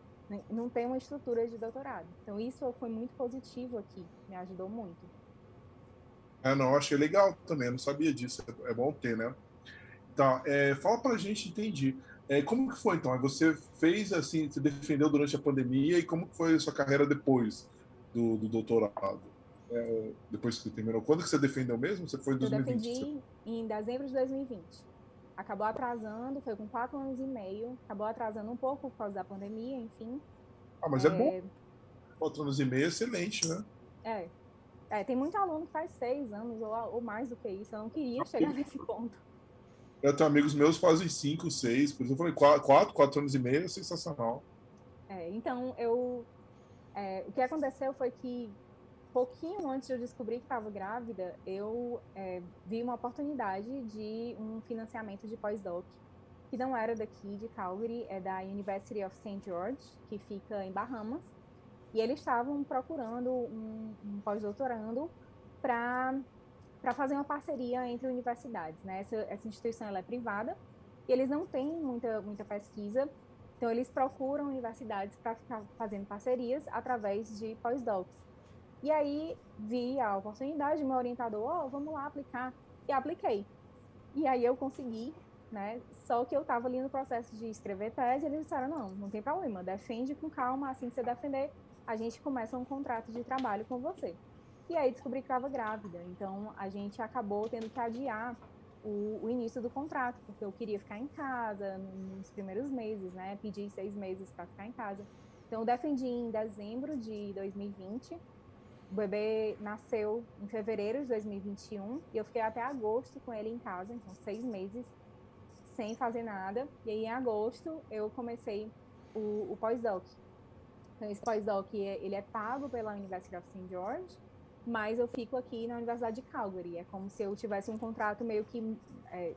Não tem uma estrutura de doutorado. Então, isso foi muito positivo aqui, me ajudou muito. É, não, achei legal também, não sabia disso, é bom ter, né? Tá, é, fala pra gente, entendi. É, como que foi, então? Você fez, assim, se defendeu durante a pandemia e como foi a sua carreira depois do, do doutorado? É, depois que terminou. Quando que você defendeu mesmo? Você foi em 2020? Eu defendi em dezembro de 2020. Acabou atrasando, foi com quatro anos e meio. Acabou atrasando um pouco por causa da pandemia, enfim. Ah, mas é, é bom. Quatro anos e meio, excelente, né? É, é, tem muito aluno que faz seis anos ou, ou mais do que isso. Eu não queria chegar nesse ponto. Eu tenho amigos meus que fazem cinco, seis, por isso eu falei quatro, quatro anos e meio é sensacional. É, então, eu. É, o que aconteceu foi que, pouquinho antes de eu descobrir que estava grávida, eu é, vi uma oportunidade de um financiamento de pós-doc, que não era daqui de Calgary, é da University of St. George, que fica em Bahamas. E eles estavam procurando um, um pós-doutorando para fazer uma parceria entre universidades. Né? Essa, essa instituição é privada e eles não têm muita, muita pesquisa, então eles procuram universidades para ficar fazendo parcerias através de pós-docs. E aí vi a oportunidade, meu orientador, ó, oh, vamos lá aplicar. E apliquei. E aí eu consegui, né? Só que eu estava ali no processo de escrever tese, e eles disseram, não, não tem problema, defende com calma, assim que você defender, a gente começa um contrato de trabalho com você. E aí descobri que estava grávida, então a gente acabou tendo que adiar o, o, início do contrato, porque eu queria ficar em casa nos primeiros meses, né? Pedi seis meses para ficar em casa. Então, eu defendi em dezembro de 2020. O bebê nasceu em fevereiro de 2021 e eu fiquei até agosto com ele em casa, então seis meses sem fazer nada. E aí, em agosto, eu comecei o, o pós-doc, então, esse pós-doc, ele é pago pela University of St. George, mas eu fico aqui na Universidade de Calgary. É como se eu tivesse um contrato meio que é,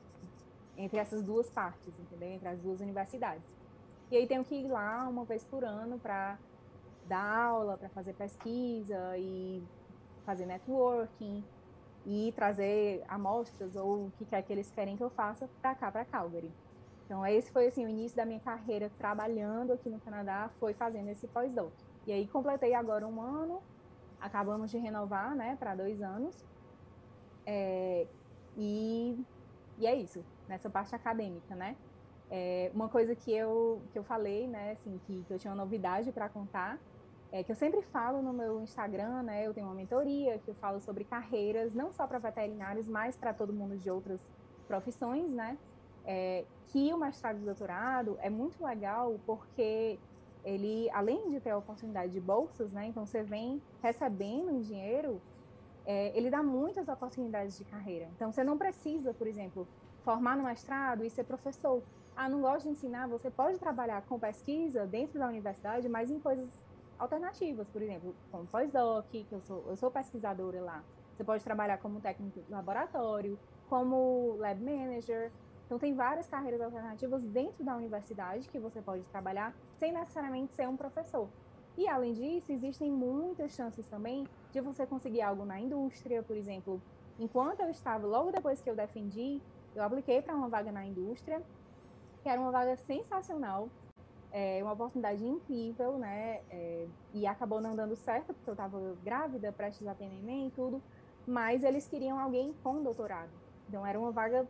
entre essas duas partes, entendeu? Entre as duas universidades. E aí tenho que ir lá uma vez por ano para dar aula, para fazer pesquisa e fazer networking e trazer amostras ou o que quer que eles querem que eu faça para cá, para Calgary. Então, esse foi assim, o início da minha carreira trabalhando aqui no Canadá, foi fazendo esse pós-doc. E aí completei agora um ano, acabamos de renovar, né, para dois anos. É, e, e é isso. nessa parte acadêmica, né? É, uma coisa que eu, que eu falei, né, assim, que, que eu tinha uma novidade para contar, é que eu sempre falo no meu Instagram, né, eu tenho uma mentoria que eu falo sobre carreiras, não só para veterinários, mas para todo mundo de outras profissões, né, é, que o mestrado e doutorado é muito legal porque ele, além de ter a oportunidade de bolsas, né, então você vem recebendo dinheiro, é, ele dá muitas oportunidades de carreira. Então você não precisa, por exemplo, formar no mestrado e ser professor ah, não gosto de ensinar, você pode trabalhar com pesquisa dentro da universidade, mas em coisas alternativas, por exemplo, como pós-doc, que eu sou, eu sou pesquisadora lá. Você pode trabalhar como técnico de laboratório, como lab manager. Então, tem várias carreiras alternativas dentro da universidade que você pode trabalhar sem necessariamente ser um professor. E, além disso, existem muitas chances também de você conseguir algo na indústria, por exemplo. Enquanto eu estava, logo depois que eu defendi, eu apliquei para uma vaga na indústria que era uma vaga sensacional, é, uma oportunidade incrível, né? É, e acabou não dando certo, porque eu estava grávida, prestes a ter e tudo, mas eles queriam alguém com doutorado. Então era uma vaga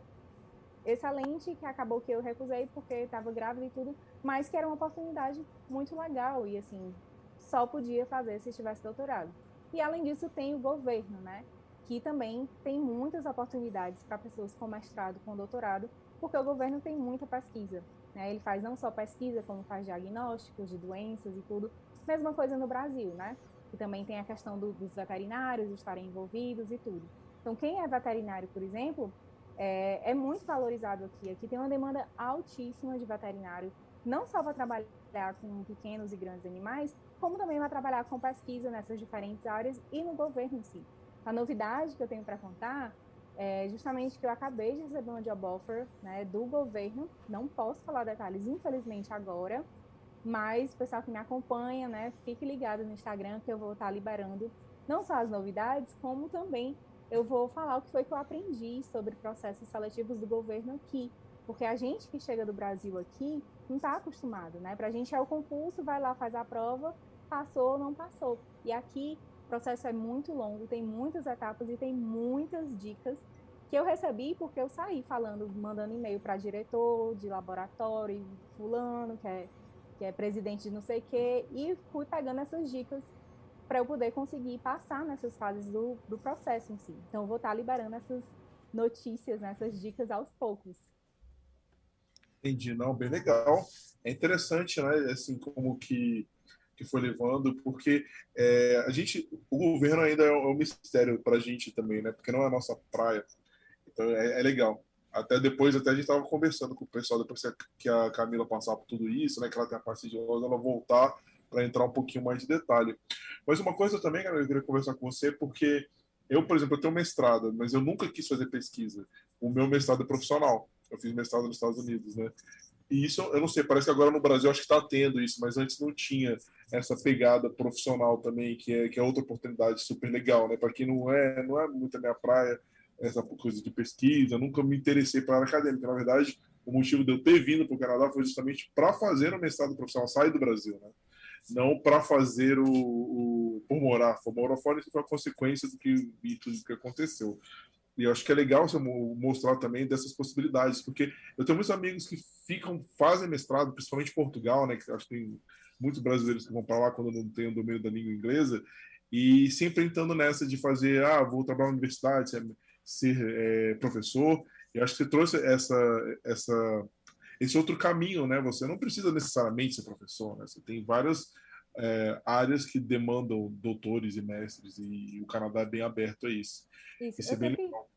excelente que acabou que eu recusei porque estava grávida e tudo, mas que era uma oportunidade muito legal e assim só podia fazer se tivesse doutorado. E além disso tem o governo, né? Que também tem muitas oportunidades para pessoas com mestrado, com doutorado, porque o governo tem muita pesquisa. Né? Ele faz não só pesquisa, como faz diagnósticos de doenças e tudo. Mesma coisa no Brasil, né? E também tem a questão do, dos veterinários estarem envolvidos e tudo. Então, quem é veterinário, por exemplo, é, é muito valorizado aqui. Aqui tem uma demanda altíssima de veterinário, não só para trabalhar com pequenos e grandes animais, como também vai trabalhar com pesquisa nessas diferentes áreas e no governo em si. A novidade que eu tenho para contar é justamente que eu acabei de receber uma job offer né, do governo. Não posso falar detalhes, infelizmente, agora. Mas o pessoal que me acompanha, né, fique ligado no Instagram que eu vou estar liberando não só as novidades, como também eu vou falar o que foi que eu aprendi sobre processos seletivos do governo aqui. Porque a gente que chega do Brasil aqui não está acostumado, né? Para a gente é o concurso, vai lá, faz a prova, passou ou não passou. E aqui processo é muito longo, tem muitas etapas e tem muitas dicas que eu recebi porque eu saí falando, mandando e-mail para diretor de laboratório, fulano, que é, que é presidente de não sei o quê, e fui pegando essas dicas para eu poder conseguir passar nessas fases do, do processo em si. Então, vou estar liberando essas notícias, né, essas dicas aos poucos. Entendi, não, bem legal. É interessante, né, assim, como que que foi levando, porque é, a gente, o governo ainda é um mistério para a gente também, né? Porque não é a nossa praia. Então é, é legal. Até depois, até a gente estava conversando com o pessoal, depois que a Camila passar por tudo isso, né? Que ela tem a parte de ela voltar para entrar um pouquinho mais de detalhe. Mas uma coisa também, cara, eu queria conversar com você, porque eu, por exemplo, eu tenho mestrado, mas eu nunca quis fazer pesquisa. O meu mestrado é profissional. Eu fiz mestrado nos Estados Unidos, né? E isso, eu não sei, parece que agora no Brasil acho que está tendo isso, mas antes não tinha essa pegada profissional também, que é, que é outra oportunidade super legal, né? Para quem não é, não é muito a minha praia, essa coisa de pesquisa, nunca me interessei para a área acadêmica. Na verdade, o motivo de eu ter vindo para o Canadá foi justamente para fazer o mestrado profissional, sair do Brasil, né? Não para fazer o, o, por morar. Por morar fora, isso foi a consequência do que, do que aconteceu. E eu acho que é legal você mostrar também dessas possibilidades, porque eu tenho muitos amigos que ficam, fazem mestrado, principalmente em Portugal, né? Que acho que tem muitos brasileiros que vão para lá quando não tem o domínio da língua inglesa, e sempre entrando nessa de fazer, ah, vou trabalhar na universidade, ser, é, professor. E acho que você trouxe essa, essa, esse outro caminho, né? Você não precisa necessariamente ser professor, né? Você tem várias é, áreas que demandam doutores e mestres, e, o Canadá é bem aberto a isso. Isso, isso é bem sempre, legal.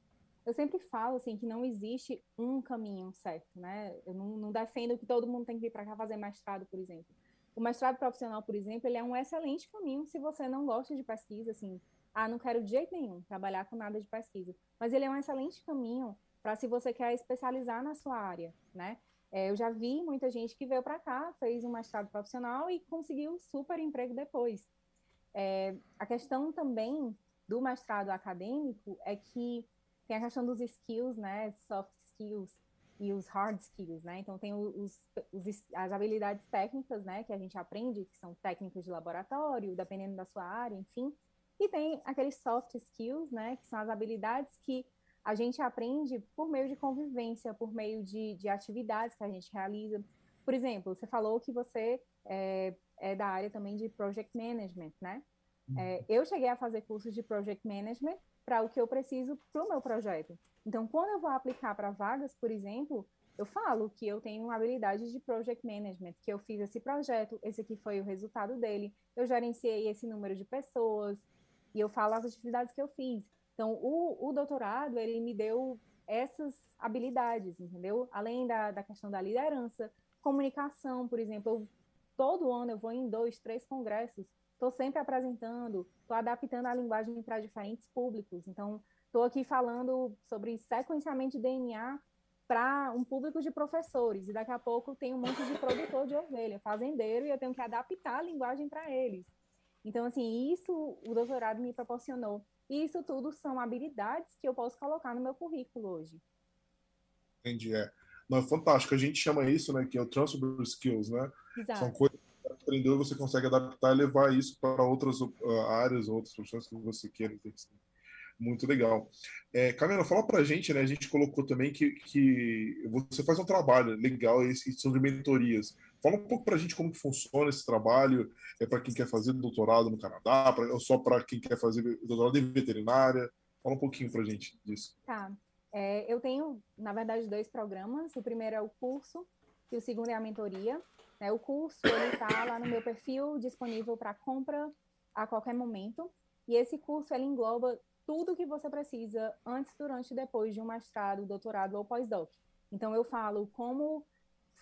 Eu sempre falo assim que não existe um caminho certo, né? Eu não, não defendo que todo mundo tem que vir para cá fazer mestrado, por exemplo. O mestrado profissional, por exemplo, ele é um excelente caminho se você não gosta de pesquisa, assim, ah, não quero de jeito nenhum trabalhar com nada de pesquisa. Mas ele é um excelente caminho para se você quer especializar na sua área, né? É, eu já vi muita gente que veio para cá, fez um mestrado profissional e conseguiu super emprego depois. É, a questão também do mestrado acadêmico é que tem a questão dos skills, né, soft skills e os hard skills, né? Então tem os, os, as habilidades técnicas, né, que a gente aprende, que são técnicas de laboratório, dependendo da sua área, enfim. E tem aqueles soft skills, né, que são as habilidades que a gente aprende por meio de convivência, por meio de, de atividades que a gente realiza. Por exemplo, você falou que você é, é da área também de project management, né? Uhum. É, eu cheguei a fazer cursos de project management para o que eu preciso para o meu projeto. Então, quando eu vou aplicar para vagas, por exemplo, eu falo que eu tenho habilidade de project management, que eu fiz esse projeto, esse aqui foi o resultado dele, eu gerenciei esse número de pessoas, e eu falo as atividades que eu fiz. Então, o, o doutorado, ele me deu essas habilidades, entendeu? Além da, da questão da liderança, comunicação, por exemplo, eu, todo ano eu vou em dois, três congressos, estou sempre apresentando, estou adaptando a linguagem para diferentes públicos. Então, estou aqui falando sobre sequenciamento de DNA para um público de professores, e daqui a pouco tem um monte de produtor de ovelha, fazendeiro, e eu tenho que adaptar a linguagem para eles. Então, assim, isso o doutorado me proporcionou. E isso tudo são habilidades que eu posso colocar no meu currículo hoje. Entendi, é. Não, é fantástico. A gente chama isso, né, que é o transfer skills, né? Exato. São coisas que você aprendeu e você consegue adaptar e levar isso para outras uh, áreas, outras profissões que você queira. Muito legal. É, Camila, fala para a gente, né? A gente colocou também que, que você faz um trabalho legal, esse de mentorias. Fala um pouco para a gente como que funciona esse trabalho. É para quem quer fazer doutorado no Canadá, pra, ou só para quem quer fazer doutorado em veterinária? Fala um pouquinho para a gente disso. Tá. É, eu tenho, na verdade, dois programas. O primeiro é o curso e o segundo é a mentoria. É, o curso está lá no meu perfil, disponível para compra a qualquer momento. E esse curso ele engloba tudo que você precisa antes, durante e depois de um mestrado, doutorado ou pós-doc. Então eu falo como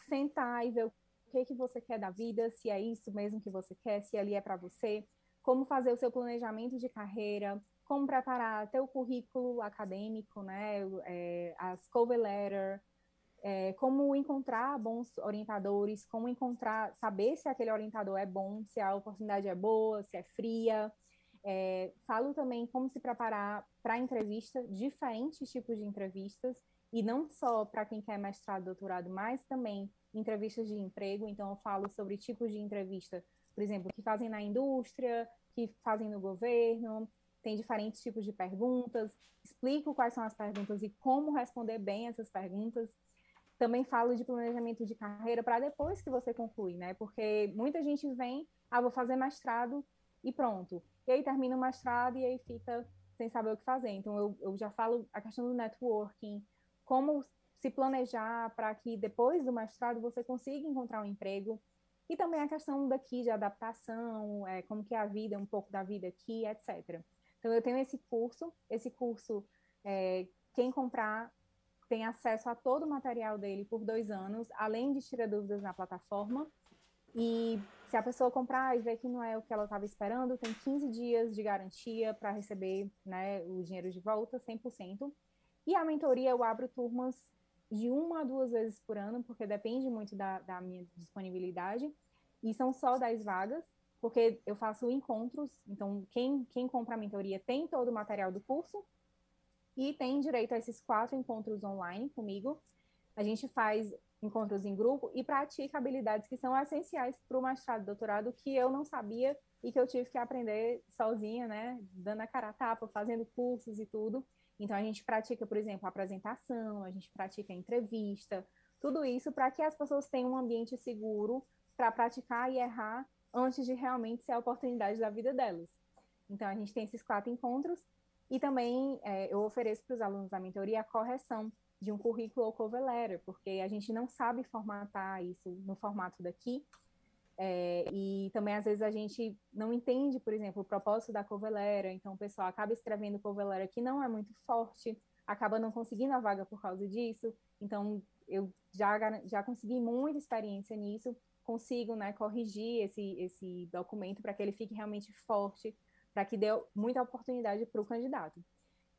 sentar e ver o que que você quer da vida, se é isso mesmo que você quer, se ali é para você, como fazer o seu planejamento de carreira, como preparar teu currículo acadêmico, né, é, as cover letter, é, como encontrar bons orientadores, como encontrar, saber se aquele orientador é bom, se a oportunidade é boa, se é fria, é, falo também como se preparar para entrevista, diferentes tipos de entrevistas, e não só para quem quer mestrado, doutorado, mas também entrevistas de emprego. Então, eu falo sobre tipos de entrevista, por exemplo, que fazem na indústria, que fazem no governo, tem diferentes tipos de perguntas, explico quais são as perguntas e como responder bem essas perguntas. Também falo de planejamento de carreira para depois que você conclui, né? Porque muita gente vem, ah, vou fazer mestrado e pronto e aí termina o mestrado e aí fica sem saber o que fazer. Então, eu, eu já falo a questão do networking, como se planejar para que depois do mestrado você consiga encontrar um emprego, e também a questão daqui de adaptação, é, como que é a vida, um pouco da vida aqui, etc. Então, eu tenho esse curso, esse curso, é, quem comprar tem acesso a todo o material dele por dois anos, além de tirar dúvidas na plataforma, e se a pessoa comprar e ver que não é o que ela estava esperando, tem 15 dias de garantia para receber né, o dinheiro de volta, 100%. E a mentoria eu abro turmas de uma a duas vezes por ano, porque depende muito da, da minha disponibilidade. E são só 10 vagas, porque eu faço encontros. Então, quem, quem compra a mentoria tem todo o material do curso e tem direito a esses quatro encontros online comigo. A gente faz encontros em grupo e pratica habilidades que são essenciais para o mestrado e doutorado que eu não sabia e que eu tive que aprender sozinha, né, dando a cara a tapa, fazendo cursos e tudo. Então a gente pratica, por exemplo, apresentação, a gente pratica entrevista, tudo isso para que as pessoas tenham um ambiente seguro para praticar e errar antes de realmente ser a oportunidade da vida delas. Então a gente tem esses quatro encontros e também é, eu ofereço para os alunos da mentoria a correção de um currículo ou cover letter, porque a gente não sabe formatar isso no formato daqui. É, e também, às vezes, a gente não entende, por exemplo, o propósito da cover letter, então o pessoal acaba escrevendo cover letter que não é muito forte, acaba não conseguindo a vaga por causa disso. Então, eu já, já consegui muita experiência nisso, consigo né, corrigir esse, esse documento para que ele fique realmente forte, para que dê muita oportunidade para o candidato.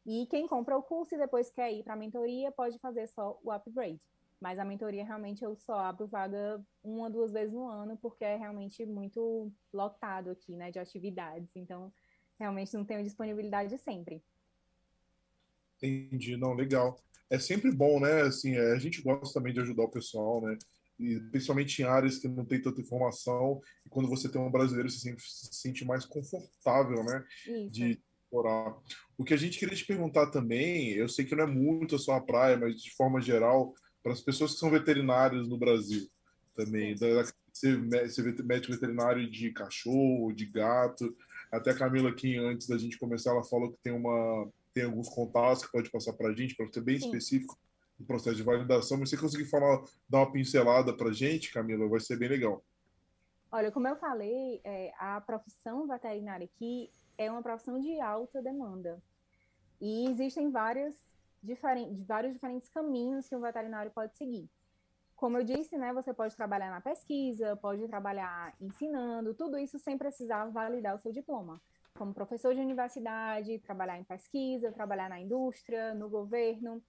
E quem compra o curso e depois quer ir para a mentoria pode fazer só o upgrade. Mas a mentoria realmente eu só abro vaga uma, duas vezes no ano, porque é realmente muito lotado aqui, né, de atividades. Então, realmente não tenho disponibilidade sempre. Entendi, não, legal. É sempre bom, né? Assim, é, a gente gosta também de ajudar o pessoal, né? E principalmente em áreas que não tem tanta informação. E quando você tem um brasileiro, você sempre se sente mais confortável, né? Isso. De explorar. O que a gente queria te perguntar também, eu sei que não é muito a sua praia, mas de forma geral, para as pessoas que são veterinários no Brasil também, da, ser, médico veterinário de cachorro, de gato. Até a Camila aqui, antes da gente começar, ela falou que tem uma tem alguns contatos que pode passar para a gente, para ser bem Sim. específico do processo de validação. Mas se você conseguir falar, dar uma pincelada para a gente, Camila, vai ser bem legal. Olha, como eu falei, é, a profissão veterinária aqui é uma profissão de alta demanda. E existem várias diferentes, vários diferentes caminhos que um veterinário pode seguir. Como eu disse, né, você pode trabalhar na pesquisa, pode trabalhar ensinando, tudo isso sem precisar validar o seu diploma. Como professor de universidade, trabalhar em pesquisa, trabalhar na indústria, no governo.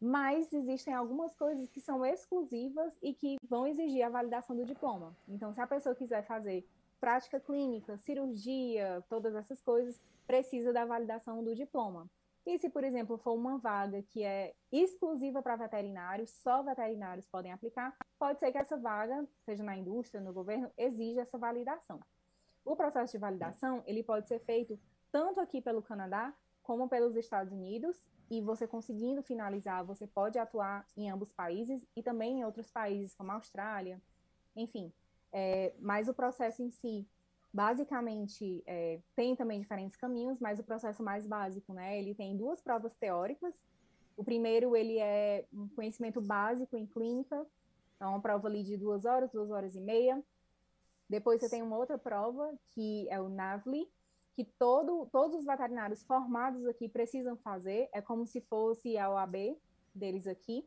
Mas existem algumas coisas que são exclusivas e que vão exigir a validação do diploma. Então, se a pessoa quiser fazer prática clínica, cirurgia, todas essas coisas, precisa da validação do diploma. E se, por exemplo, for uma vaga que é exclusiva para veterinários, só veterinários podem aplicar, pode ser que essa vaga, seja na indústria, no governo, exija essa validação. O processo de validação, ele pode ser feito tanto aqui pelo Canadá, como pelos Estados Unidos, e você conseguindo finalizar, você pode atuar em ambos países e também em outros países, como a Austrália, enfim. É, mas o processo em si, basicamente, é, tem também diferentes caminhos, mas o processo mais básico, né, ele tem duas provas teóricas. O primeiro, ele é um conhecimento básico em clínica, então, uma prova ali de duas horas, duas horas e meia. Depois você tem uma outra prova, que é o NAVLI, que todo, todos os veterinários formados aqui precisam fazer, é como se fosse a OAB deles aqui.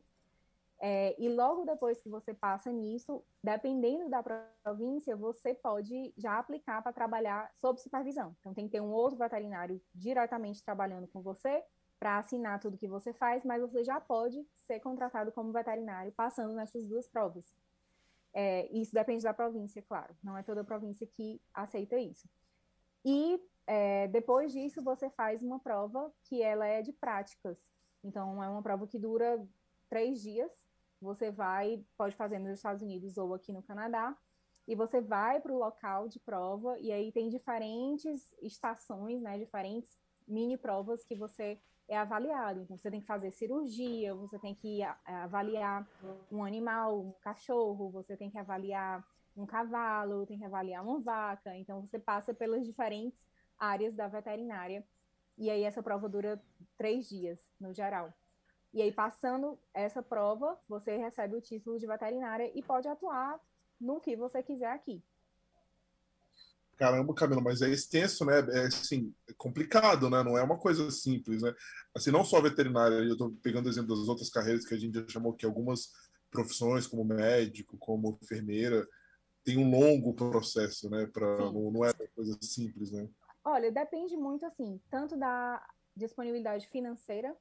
É, e logo depois que você passa nisso, dependendo da província, você pode já aplicar para trabalhar sob supervisão. Então, tem que ter um outro veterinário diretamente trabalhando com você para assinar tudo que você faz, mas você já pode ser contratado como veterinário passando nessas duas provas. É, isso depende da província, claro. Não é toda província que aceita isso. E é, depois disso, você faz uma prova que ela é de práticas. Então, é uma prova que dura três dias. Você vai, pode fazer nos Estados Unidos ou aqui no Canadá, e você vai para o local de prova, e aí tem diferentes estações, né, diferentes mini provas que você é avaliado. Então, você tem que fazer cirurgia, você tem que avaliar um animal, um cachorro, você tem que avaliar um cavalo, tem que avaliar uma vaca. Então, você passa pelas diferentes áreas da veterinária. E aí essa prova dura três dias, no geral. E aí, passando essa prova, você recebe o título de veterinária e pode atuar no que você quiser aqui. Caramba, Camila, mas é extenso, né? É assim, é complicado, né? Não é uma coisa simples, né? Assim, não só veterinária, eu estou pegando exemplo das outras carreiras que a gente já chamou que algumas profissões, como médico, como enfermeira, tem um longo processo, né? Pra, não, não é uma coisa simples, né? Olha, depende muito, assim, tanto da disponibilidade financeira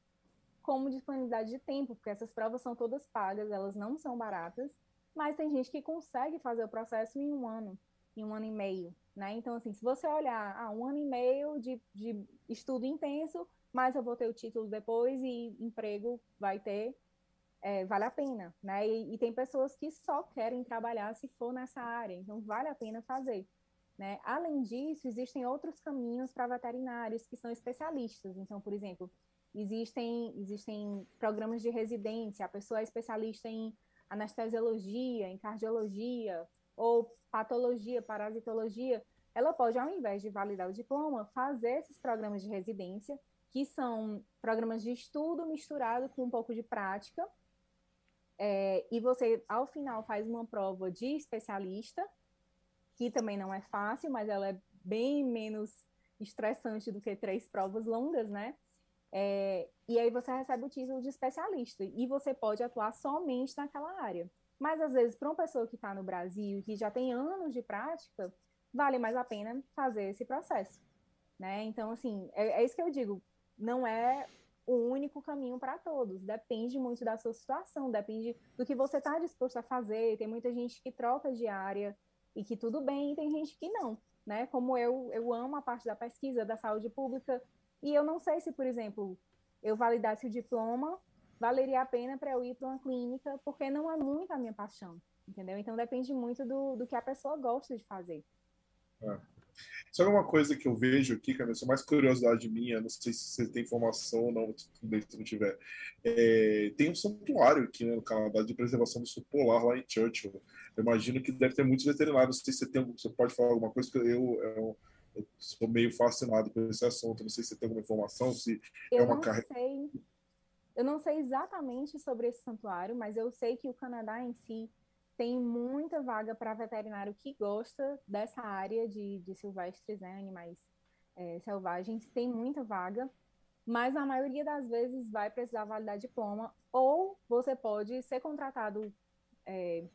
como disponibilidade de tempo, porque essas provas são todas pagas, elas não são baratas, mas tem gente que consegue fazer o processo em um ano, em um ano e meio, né? Então, assim, se você olhar, ah, um ano e meio de, de estudo intenso, mas eu vou ter o título depois e emprego vai ter, é, vale a pena, né? E, e tem pessoas que só querem trabalhar se for nessa área, então vale a pena fazer. Né? Além disso, existem outros caminhos para veterinários que são especialistas. Então, por exemplo, existem, existem programas de residência, a pessoa é especialista em anestesiologia, em cardiologia ou patologia, parasitologia, ela pode, ao invés de validar o diploma, fazer esses programas de residência, que são programas de estudo misturado com um pouco de prática, é, e você, ao final, faz uma prova de especialista, que também não é fácil, mas ela é bem menos estressante do que três provas longas, né? É, e aí você recebe o título de especialista e você pode atuar somente naquela área. Mas às vezes, para uma pessoa que está no Brasil, que já tem anos de prática, vale mais a pena fazer esse processo. Né? Então, assim, é, é isso que eu digo. Não é o único caminho para todos. Depende muito da sua situação, depende do que você está disposto a fazer. Tem muita gente que troca de área, e que tudo bem, e tem gente que não, né? Como eu, eu amo a parte da pesquisa, da saúde pública, e eu não sei se, por exemplo, eu validasse o diploma, valeria a pena para eu ir para uma clínica, porque não é muito a minha paixão, entendeu? Então depende muito do, do que a pessoa gosta de fazer. É. Sabe uma coisa que eu vejo aqui, cara, é mais curiosidade minha, não sei se você tem informação ou não, se não tiver. É, tem um santuário aqui né, no Canadá de preservação do sul polar, lá em Churchill. Eu imagino que deve ter muitos veterinários. Não sei se você, tem, você pode falar alguma coisa, porque eu, eu, eu sou meio fascinado por esse assunto. Não sei se você tem alguma informação, se eu é uma carreira. Eu não sei exatamente sobre esse santuário, mas eu sei que o Canadá em si tem muita vaga para veterinário que gosta dessa área de, de silvestres, né, animais é, selvagens, tem muita vaga, mas na maioria das vezes vai precisar validar diploma, ou você pode ser contratado é,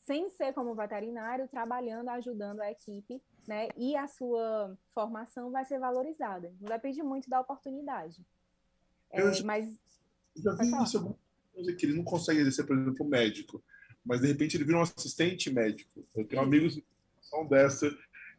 sem ser como veterinário, trabalhando, ajudando a equipe, né, e a sua formação vai ser valorizada. Depende muito da oportunidade. É, já, mas. Já vi isso, que ele não consegue exercer, por exemplo, médico mas de repente ele vira um assistente médico. Eu tenho amigos que são dessa,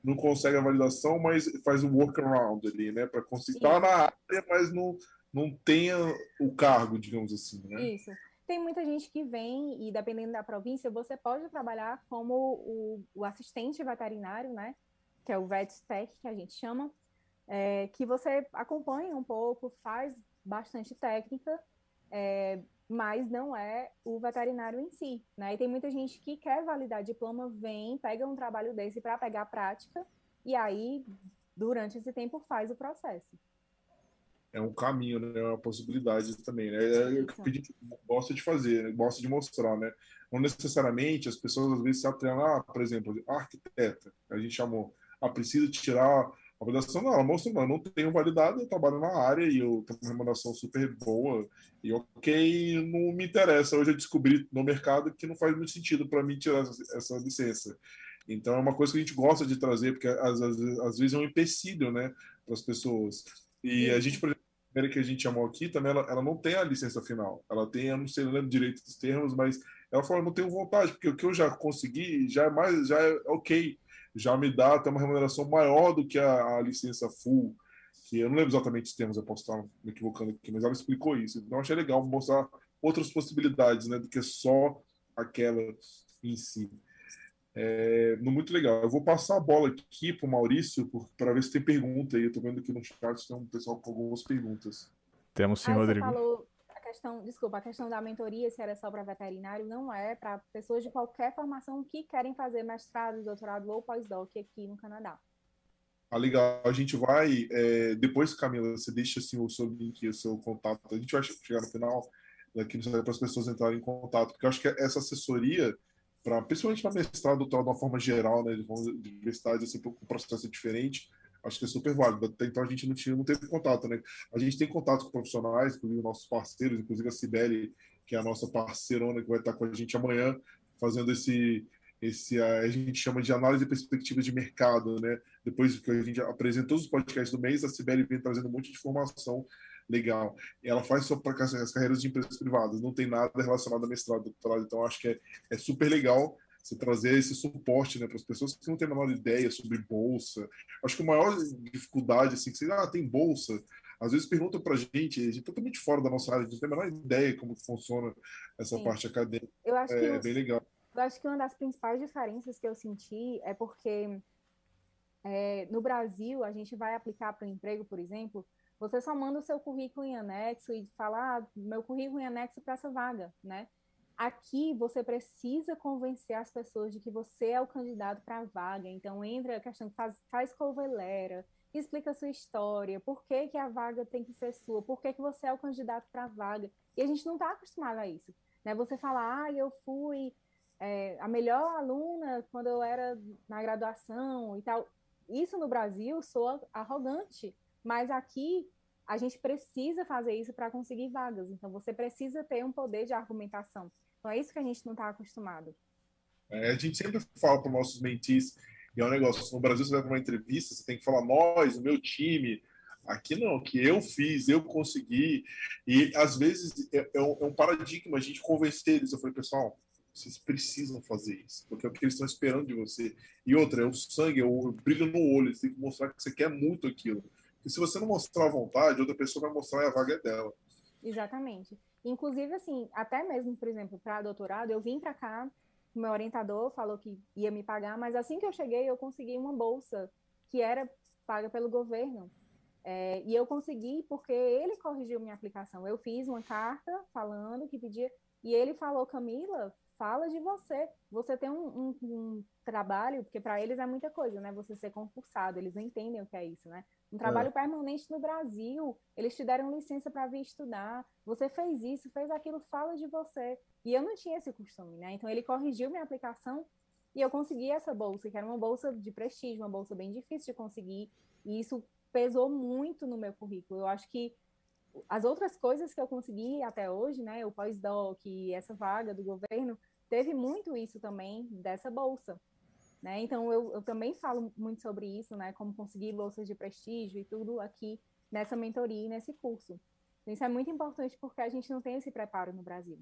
não consegue a validação, mas faz um workaround ali, né? Para conseguir estar na área, mas não, não tenha o cargo, digamos assim, né? Isso. Tem muita gente que vem e, dependendo da província, você pode trabalhar como o, o assistente veterinário, né? Que é o VetTech, que a gente chama, é, que você acompanha um pouco, faz bastante técnica, é, mas não é o veterinário em si, né? E tem muita gente que quer validar diploma, vem, pega um trabalho desse para pegar a prática e aí durante esse tempo faz o processo. É um caminho, né? É uma possibilidade também, né? É o que a gente gosta de fazer, né? gosta de mostrar, né? Não necessariamente as pessoas às vezes se atrelam, ah, por exemplo, arquiteta, a gente chamou, ah, precisa tirar a validação não, ela mostrou, não, eu não tenho validado, eu trabalho na área e eu tenho uma remuneração super boa e ok, não me interessa. Hoje eu descobri no mercado que não faz muito sentido para mim tirar essa, essa, licença. Então é uma coisa que a gente gosta de trazer, porque às, às, às vezes é um empecilho, né, para as pessoas. E a gente, por exemplo, a primeira que a gente chamou aqui, também ela, ela não tem a licença final. Ela tem, eu não sei, não lembro direito dos termos, mas ela falou, não tenho vontade, porque o que eu já consegui já é mais, já é ok já me dá até uma remuneração maior do que a, a licença full, que eu não lembro exatamente os termos, eu posso estar me equivocando aqui, mas ela explicou isso. Então, achei legal mostrar outras possibilidades, né, do que só aquela em si. É, muito legal. Eu vou passar a bola aqui para o Maurício para ver se tem pergunta aí. Eu estou vendo aqui no chat tem um pessoal com algumas perguntas. Temos sim, ah, Rodrigo. Você falou questão, desculpa, a questão da mentoria, se era só para veterinário, não é para pessoas de qualquer formação que querem fazer mestrado, doutorado ou pós-doc aqui no Canadá. Ah, legal. A gente vai, é, depois, Camila, você deixa assim, o seu link, o seu contato. A gente vai chegar no final daqui para as pessoas entrarem em contato, porque eu acho que essa assessoria, para principalmente para mestrado, doutorado de uma forma geral, né, de universidades, assim, o processo diferente acho que é super válido. Até então a gente não tinha, não teve contato, né? A gente tem contato com profissionais, inclusive nossos parceiros, inclusive a Cibele, que é a nossa parceirona que vai estar com a gente amanhã, fazendo esse esse a gente chama de análise e perspectivas de mercado, né? Depois que a gente apresentou os podcasts do mês, a Cibele vem trazendo um monte de informação legal. Ela faz só para as carreiras de empresas privadas, não tem nada relacionado a mestrado, doutorado, então acho que é, é super legal você trazer esse suporte né, para as pessoas que não têm a menor ideia sobre bolsa. Acho que a maior dificuldade, assim, que você, ah, tem bolsa, às vezes perguntam para a gente, a gente é totalmente fora da nossa área, a gente não tem a menor ideia como funciona essa Sim. parte acadêmica. Eu acho é, que bem legal. Eu acho que uma das principais diferenças que eu senti é porque é, no Brasil, a gente vai aplicar para o emprego, por exemplo, você só manda o seu currículo em anexo e fala, ah, meu currículo em anexo para essa vaga, né? Aqui você precisa convencer as pessoas de que você é o candidato para a vaga. Então entra a questão faz, faz covelera, explica a sua história, por que, que a vaga tem que ser sua, por que, que você é o candidato para a vaga. E a gente não está acostumado a isso. Né? Você fala, ah, eu fui é, a melhor aluna quando eu era na graduação e tal. Isso no Brasil soa arrogante, mas aqui a gente precisa fazer isso para conseguir vagas. Então você precisa ter um poder de argumentação. Então é isso que a gente não está acostumado. É, a gente sempre fala para os nossos mentis, e é um negócio, no Brasil você vai para uma entrevista, você tem que falar nós, o meu time, aqui não, que eu fiz, eu consegui, e às vezes é, é, um, é um, paradigma a gente convencer eles, eu falei, pessoal, vocês precisam fazer isso, porque é o que eles estão esperando de você. E outra, é o sangue, é o brilho no olho, você tem que mostrar que você quer muito aquilo. E se você não mostrar a vontade, outra pessoa vai mostrar e a vaga é dela. Exatamente. Inclusive, assim, até mesmo, por exemplo, para doutorado, eu vim para cá, meu orientador falou que ia me pagar, mas assim que eu cheguei, eu consegui uma bolsa que era paga pelo governo. É, e eu consegui porque ele corrigiu minha aplicação. Eu fiz uma carta falando que pedia, e ele falou, Camila, fala de você. Você tem um, um, um trabalho, porque para eles é muita coisa, né? Você ser concursado, eles não entendem o que é isso, né? Um trabalho é. permanente no Brasil, eles te deram licença para vir estudar. Você fez isso, fez aquilo, fala de você. E eu não tinha esse costume, né? Então ele corrigiu minha aplicação e eu consegui essa bolsa, que era uma bolsa de prestígio, uma bolsa bem difícil de conseguir. E isso pesou muito no meu currículo. Eu acho que as outras coisas que eu consegui até hoje, né, o pós-doc, essa vaga do governo, teve muito isso também dessa bolsa. Né? Então, eu, eu também falo muito sobre isso, né, como conseguir bolsas de prestígio e tudo aqui nessa mentoria e nesse curso. Isso é muito importante porque a gente não tem esse preparo no Brasil.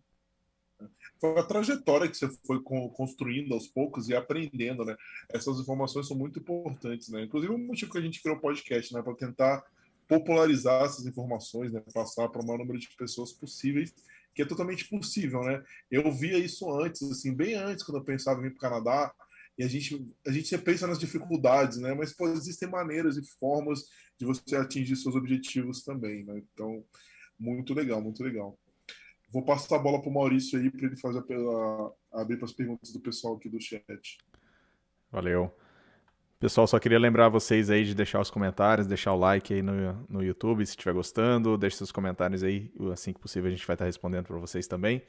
Foi a trajetória que você foi construindo aos poucos e aprendendo, né? Essas informações são muito importantes, né? Inclusive, o motivo que a gente criou o podcast, né? Para tentar popularizar essas informações, né? Passar para o maior número de pessoas possíveis, que é totalmente possível, né? Eu via isso antes, assim, bem antes, quando eu pensava em vir para o Canadá, e a gente, a gente sempre pensa nas dificuldades, né? Mas pô, existem maneiras e formas de você atingir seus objetivos também, né? Então, muito legal, muito legal. Vou passar a bola para o Maurício aí para ele fazer a, abrir para as perguntas do pessoal aqui do chat. Valeu. Pessoal, só queria lembrar vocês aí de deixar os comentários, deixar o like aí no, no YouTube se estiver gostando, deixe seus comentários aí, assim que possível a gente vai estar respondendo para vocês também.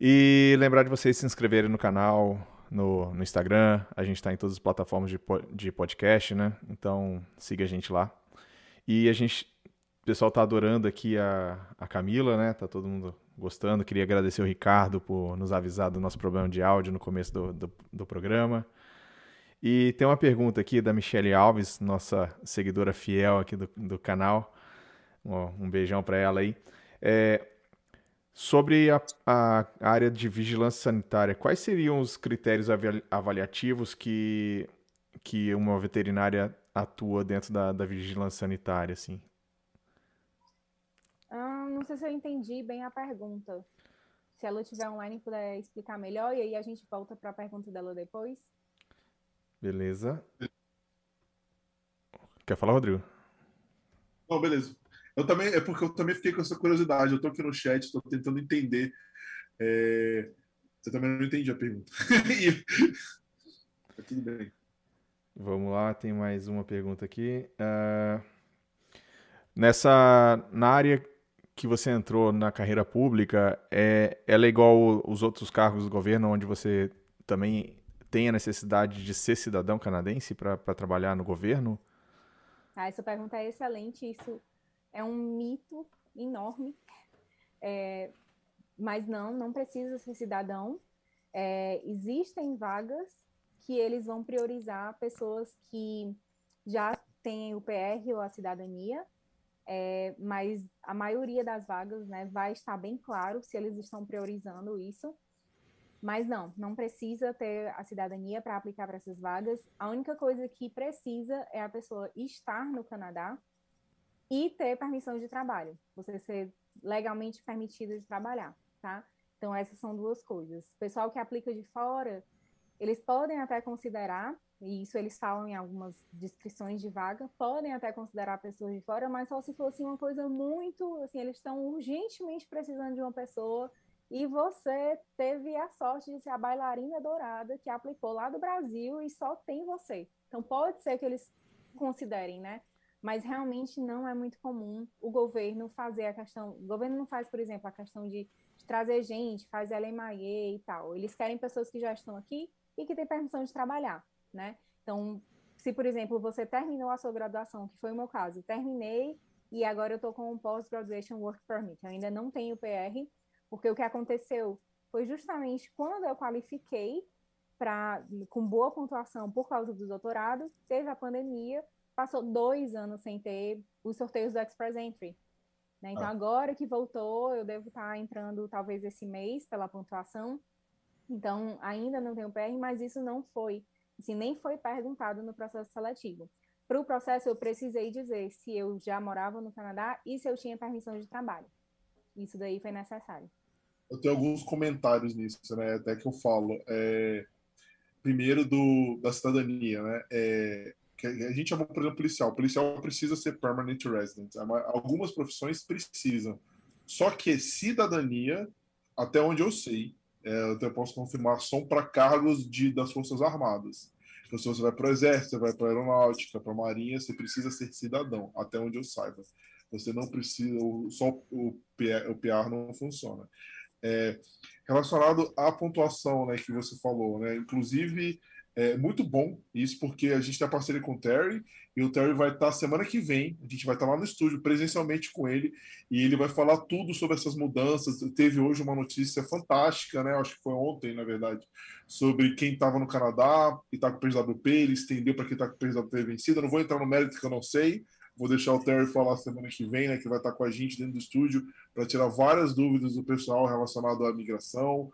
E lembrar de vocês se inscreverem no canal, no, no Instagram, a gente está em todas as plataformas de, de podcast, né? Então siga a gente lá. E a gente o pessoal tá adorando aqui a, a Camila, né? Tá todo mundo gostando. Queria agradecer o Ricardo por nos avisar do nosso problema de áudio no começo do, do, do programa. E tem uma pergunta aqui da Michelle Alves, nossa seguidora fiel aqui do, do canal. Um, beijão para ela aí. É, sobre a, a, área de vigilância sanitária, quais seriam os critérios avaliativos que, que uma veterinária atua dentro da, da vigilância sanitária, assim? não sei se eu entendi bem a pergunta. Se ela estiver online puder explicar melhor, e aí a gente volta para a pergunta dela depois. Beleza. Quer falar, Rodrigo? Não, beleza. Eu também, é porque eu também fiquei com essa curiosidade. Eu estou aqui no chat, estou tentando entender. É... Eu também não entendi a pergunta. *laughs* tá tudo bem. Vamos lá, tem mais uma pergunta aqui. Uh... Nessa, na área que você entrou na carreira pública, é, ela é igual os outros cargos do governo, onde você também tem a necessidade de ser cidadão canadense para trabalhar no governo? Ah, essa pergunta é excelente. Isso é um mito enorme. É, mas não, não precisa ser cidadão. É, existem vagas que eles vão priorizar pessoas que já têm o PR ou a cidadania é, mas a maioria das vagas né, vai estar bem claro se eles estão priorizando isso. Mas não, não precisa ter a cidadania para aplicar para essas vagas. A única coisa que precisa é a pessoa estar no Canadá e ter permissão de trabalho, você ser legalmente permitido de trabalhar, tá? Então, essas são duas coisas. O pessoal que aplica de fora, eles podem até considerar e isso eles falam em algumas descrições de vaga, podem até considerar pessoas de fora, mas só se fosse uma coisa muito, assim, eles estão urgentemente precisando de uma pessoa e você teve a sorte de ser a bailarina dourada que aplicou lá do Brasil e só tem você. Então pode ser que eles considerem, né? Mas realmente não é muito comum o governo fazer a questão. O governo não faz, por exemplo, a questão de, de trazer gente, faz LMIA e tal. Eles querem pessoas que já estão aqui e que têm permissão de trabalhar né? Então, se, por exemplo, você terminou a sua graduação, que foi o meu caso, terminei e agora eu estou com um Post-Graduation Work Permit, eu ainda não tenho PR, porque o que aconteceu foi justamente quando eu qualifiquei para com boa pontuação por causa do doutorado, teve a pandemia, passou dois anos sem ter os sorteios do Express Entry. Né? Então, ah. agora que voltou, eu devo estar entrando talvez esse mês pela pontuação. Então, ainda não tenho PR, mas isso não foi Assim, nem foi perguntado no processo seletivo. Para o processo, eu precisei dizer se eu já morava no Canadá e se eu tinha permissão de trabalho. Isso daí foi necessário. Eu tenho alguns comentários nisso, né? Até que eu falo. É... Primeiro, do, da cidadania, né? É... a gente chamou, por exemplo, policial. O policial precisa ser permanent resident. Algumas profissões precisam. Só que cidadania, até onde eu sei, é, eu até posso confirmar, são para cargos de, das Forças Armadas. Então, se você vai para o Exército, você vai para a Aeronáutica, para a Marinha, você precisa ser cidadão, até onde eu saiba. Você não precisa, só o PR, o PR não funciona. É, relacionado à pontuação né, que você falou, né, inclusive é muito bom isso, porque a gente tem a parceria com o Terry, e o Terry vai estar semana que vem, a gente vai estar lá no estúdio presencialmente com ele, e ele vai falar tudo sobre essas mudanças. Teve hoje uma notícia fantástica, né? Acho que foi ontem, na verdade, sobre quem estava no Canadá e está com o PSWP, ele estendeu para quem está com o PSWP vencido. Eu não vou entrar no mérito que eu não sei, Vou deixar o Terry falar semana que vem, né, que vai estar com a gente dentro do estúdio para tirar várias dúvidas do pessoal relacionado à migração,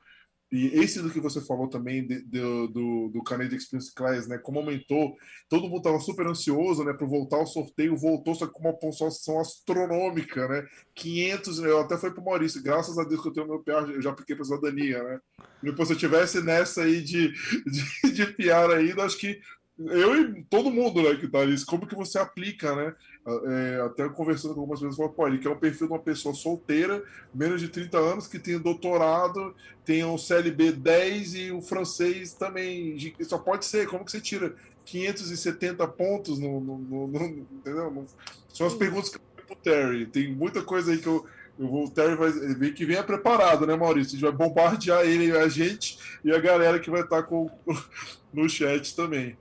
e esse do que você falou também de, de, do, do Canadian Experience Class, né? Como aumentou, todo mundo estava super ansioso, né? Para voltar ao sorteio, voltou só com uma pontuação astronômica, né? 500, eu até fui para o Maurício, graças a Deus que eu tenho meu PR, eu já piquei para cidadania, né? Depois, se eu tivesse nessa aí de, de, de PR ainda, acho que eu e todo mundo né, que tá ali, como que você aplica, né? É, até conversando com algumas pessoas, falo, pô, ele quer o perfil de uma pessoa solteira, menos de 30 anos, que tem doutorado, tem um CLB 10 e o francês também. Só pode ser, como que você tira 570 pontos no. no, no, no entendeu? São as perguntas que eu pro Terry. Tem muita coisa aí que eu. Eu vou, o Terry vai ver que venha preparado, né, Maurício? A gente vai bombardear ele, a gente e a galera que vai estar com, *laughs* no chat também.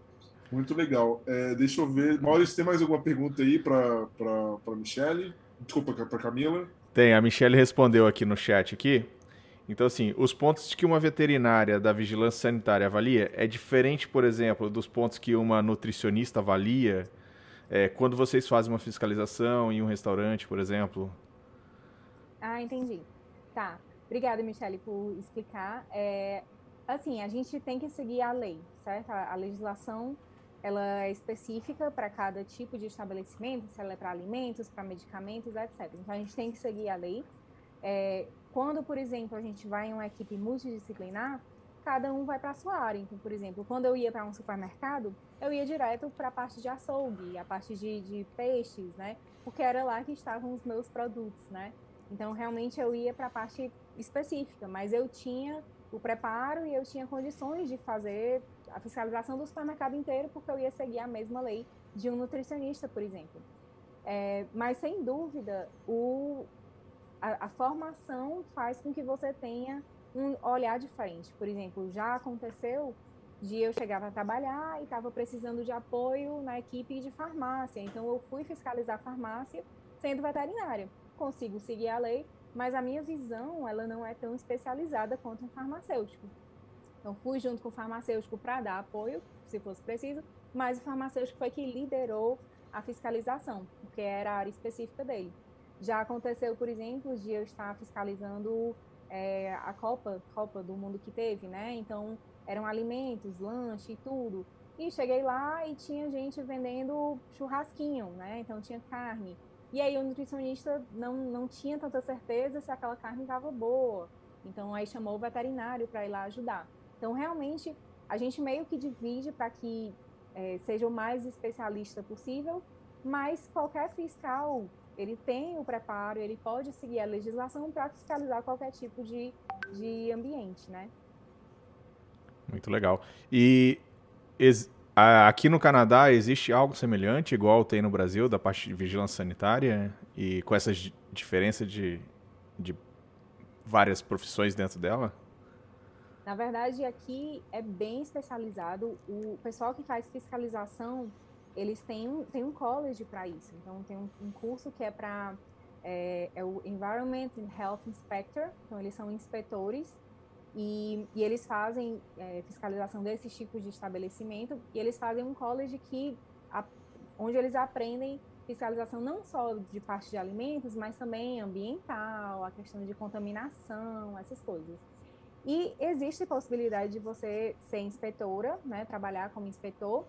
Muito legal. É, deixa eu ver. Maurício, tem mais alguma pergunta aí para a Michelle? Desculpa, para Camila. Tem, a Michelle respondeu aqui no chat aqui. Então, assim, os pontos que uma veterinária da vigilância sanitária avalia é diferente, por exemplo, dos pontos que uma nutricionista avalia é, quando vocês fazem uma fiscalização em um restaurante, por exemplo. Ah, entendi. Tá. Obrigada, Michelle, por explicar. É, assim, a gente tem que seguir a lei, certo? A, a legislação ela é específica para cada tipo de estabelecimento, se ela é para alimentos, para medicamentos, etc. Então a gente tem que seguir a lei. É, quando, por exemplo, a gente vai em uma equipe multidisciplinar, cada um vai para a sua área. Então, por exemplo, quando eu ia para um supermercado, eu ia direto para a parte de açougue, a parte de, de, peixes, né? Porque era lá que estavam os meus produtos, né? Então, realmente eu ia para a parte específica, mas eu tinha o preparo e eu tinha condições de fazer a fiscalização do supermercado inteiro, porque eu ia seguir a mesma lei de um nutricionista, por exemplo. É, mas, sem dúvida, o, a, a, formação faz com que você tenha um olhar diferente. Por exemplo, já aconteceu de eu chegar para trabalhar e estava precisando de apoio na equipe de farmácia. Então, eu fui fiscalizar a farmácia sendo veterinária. Consigo seguir a lei, mas a minha visão ela não é tão especializada quanto um farmacêutico. Então, fui junto com o farmacêutico para dar apoio, se fosse preciso, mas o farmacêutico foi que liderou a fiscalização, porque era a área específica dele. Já aconteceu, por exemplo, de eu estar fiscalizando é, a Copa, Copa do Mundo que teve, né? Então, eram alimentos, lanche e tudo. E cheguei lá e tinha gente vendendo churrasquinho, né? Então, tinha carne. E aí o nutricionista não, não tinha tanta certeza se aquela carne estava boa. Então aí chamou o veterinário para ir lá ajudar. Então realmente a gente meio que divide para que é, seja o mais especialista possível, mas qualquer fiscal ele tem o preparo, ele pode seguir a legislação para fiscalizar qualquer tipo de, de ambiente, né? Muito legal. E Aqui no Canadá existe algo semelhante, igual tem no Brasil, da parte de vigilância sanitária, e com essas diferenças de, de várias profissões dentro dela? Na verdade, aqui é bem especializado. O pessoal que faz fiscalização, eles têm um, têm um college para isso. Então, tem um, um curso que é para é, é, o Environment and Health Inspector. Então, eles são inspetores e, e eles fazem é, fiscalização desses tipos de estabelecimento e eles fazem um college que, a, onde eles aprendem fiscalização não só de parte de alimentos, mas também ambiental, a questão de contaminação, essas coisas. E existe possibilidade de você ser inspetora, né, trabalhar como inspetor,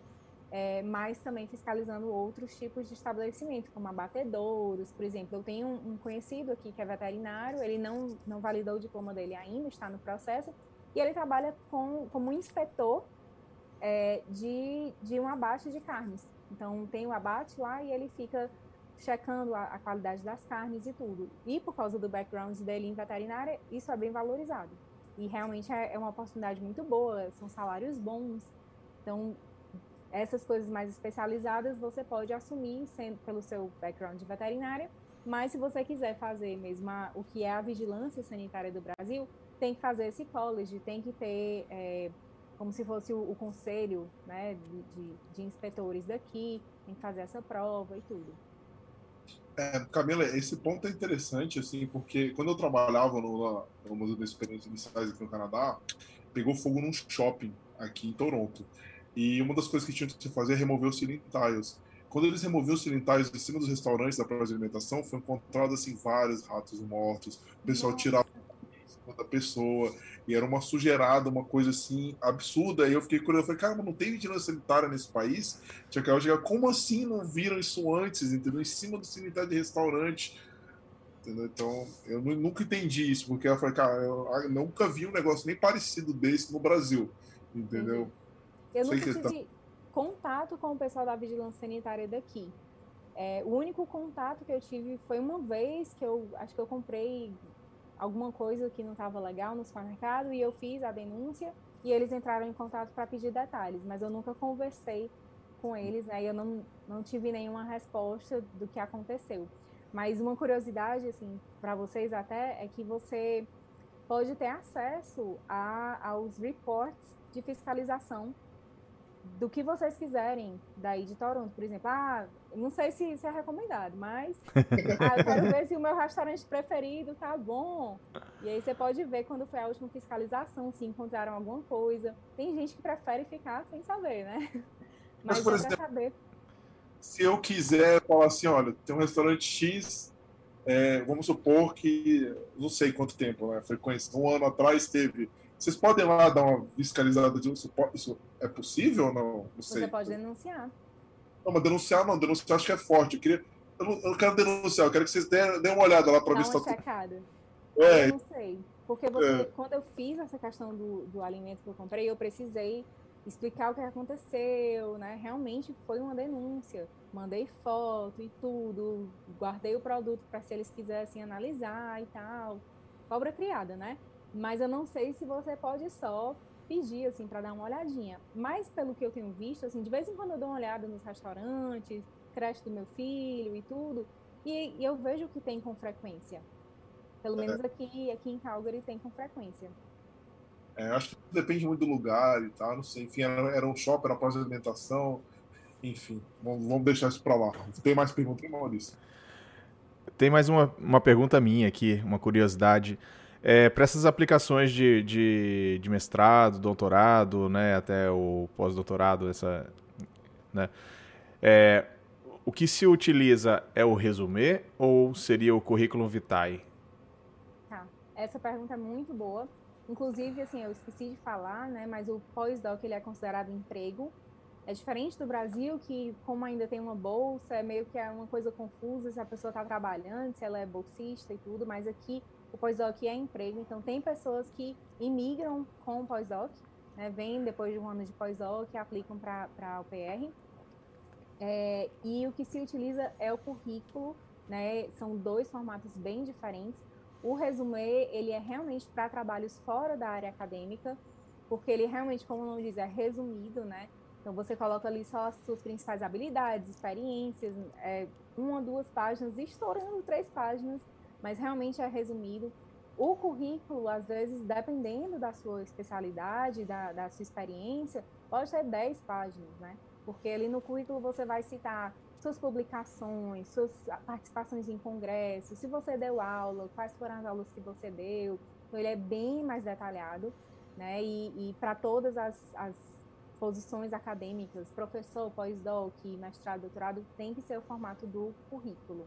é, mas também fiscalizando outros tipos de estabelecimento, como abatedouros, por exemplo. Eu tenho um, um, conhecido aqui que é veterinário, ele não, não validou o diploma dele ainda, está no processo, e ele trabalha com, como inspetor é, de, de um abate de carnes. Então tem o abate lá e ele fica checando a, a, qualidade das carnes e tudo. E por causa do background dele em veterinária, isso é bem valorizado. E realmente é, é uma oportunidade muito boa, são salários bons. Então, essas coisas mais especializadas você pode assumir sendo pelo seu background de veterinária, mas se você quiser fazer mesmo a, o que é a vigilância sanitária do Brasil, tem que fazer esse college, tem que ter é, como se fosse o, o conselho né, de, de, de, inspetores daqui, tem que fazer essa prova e tudo. É, Camila, esse ponto é interessante, assim, porque quando eu trabalhava no, no Museu das Experiências Iniciais aqui no Canadá, pegou fogo num shopping aqui em Toronto. E uma das coisas que tinham que fazer é remover os ceiling tiles. Quando eles removiam os ceiling tiles de cima dos restaurantes da praça de alimentação, foi encontrado assim vários ratos mortos. O pessoal tirava da pessoa e era uma sujeirada, uma coisa assim absurda. E eu fiquei curioso, eu falei, cara, mas não tem vigilância sanitária nesse país? Tinha que chegar, como assim não viram isso antes, entendeu? Em cima do sanitário de restaurante. Entendeu? Então, eu nunca entendi isso, porque eu falei, cara, eu nunca vi um negócio nem parecido desse no Brasil, entendeu? Uhum. Eu nunca tive tá... contato com o pessoal da vigilância sanitária daqui. É, o único contato que eu tive foi uma vez que eu acho que eu comprei alguma coisa que não estava legal no supermercado e eu fiz a denúncia e eles entraram em contato para pedir detalhes, mas eu nunca conversei com eles, né? Eu não, não tive nenhuma resposta do que aconteceu. Mas uma curiosidade, assim, para vocês até, é que você pode ter acesso a, aos reports de fiscalização do que vocês quiserem daí de Toronto, por exemplo. Ah, não sei se isso é recomendado, mas *laughs* ah, eu quero ver se o meu restaurante preferido tá bom. E aí você pode ver quando foi a última fiscalização, se encontraram alguma coisa. Tem gente que prefere ficar sem saber, né? Mas, mas por exemplo, saber. se eu quiser falar assim, olha, tem um restaurante X, é, vamos supor que não sei quanto tempo, né? Frequência. Um ano atrás teve vocês podem lá dar uma fiscalizada de isso, isso é possível ou não? não sei. Você pode denunciar. Não, mas denunciar não, denunciar acho que é forte. Eu, queria, eu, não, eu quero denunciar, eu quero que vocês deem, deem uma olhada lá para ver se está checada. É. Eu não sei. Porque você, é. quando eu fiz essa questão do, do alimento que eu comprei, eu precisei explicar o que aconteceu, né? Realmente foi uma denúncia. Mandei foto e tudo, guardei o produto para se eles quisessem analisar e tal. Cobra criada, né? Mas eu não sei se você pode só pedir, assim, para dar uma olhadinha. Mas pelo que eu tenho visto, assim, de vez em quando eu dou uma olhada nos restaurantes, creche do meu filho e tudo, e, e eu vejo que tem com frequência. Pelo é. menos aqui, aqui em Calgary tem com frequência. É, acho que depende muito do lugar e tal, não sei. Enfim, era, era um shopping, era pós alimentação, enfim, vamos, vamos deixar isso para lá. Tem mais perguntas, Maurício? Tem mais uma, uma pergunta minha aqui, uma curiosidade. É, para essas aplicações de, de, de, mestrado, doutorado, né, até o pós-doutorado, essa, né, é, o que se utiliza é o resumê ou seria o currículo vitae? Tá, essa pergunta é muito boa. Inclusive, assim, eu esqueci de falar, né, mas o pós-doc ele é considerado emprego. É diferente do Brasil, que como ainda tem uma bolsa, é meio que é uma coisa confusa se a pessoa está trabalhando, se ela é bolsista e tudo, mas aqui o pós-doc é emprego, então tem pessoas que imigram com o pós-doc, né, vêm depois de um ano de pós-doc aplicam para a UPR. É, e o que se utiliza é o currículo, né, são dois formatos bem diferentes. O resumê, ele é realmente para trabalhos fora da área acadêmica, porque ele realmente, como o nome diz, é resumido, né? Então você coloca ali só as suas principais habilidades, experiências, é, uma, duas páginas, estourando três páginas mas realmente é resumido. O currículo, às vezes, dependendo da sua especialidade, da, da sua experiência, pode ter 10 páginas, né? Porque ali no currículo você vai citar suas publicações, suas participações em congressos, se você deu aula, quais foram as aulas que você deu. Então, ele é bem mais detalhado, né? E, e para todas as, as posições acadêmicas, professor, pós-doc, mestrado, doutorado, tem que ser o formato do currículo.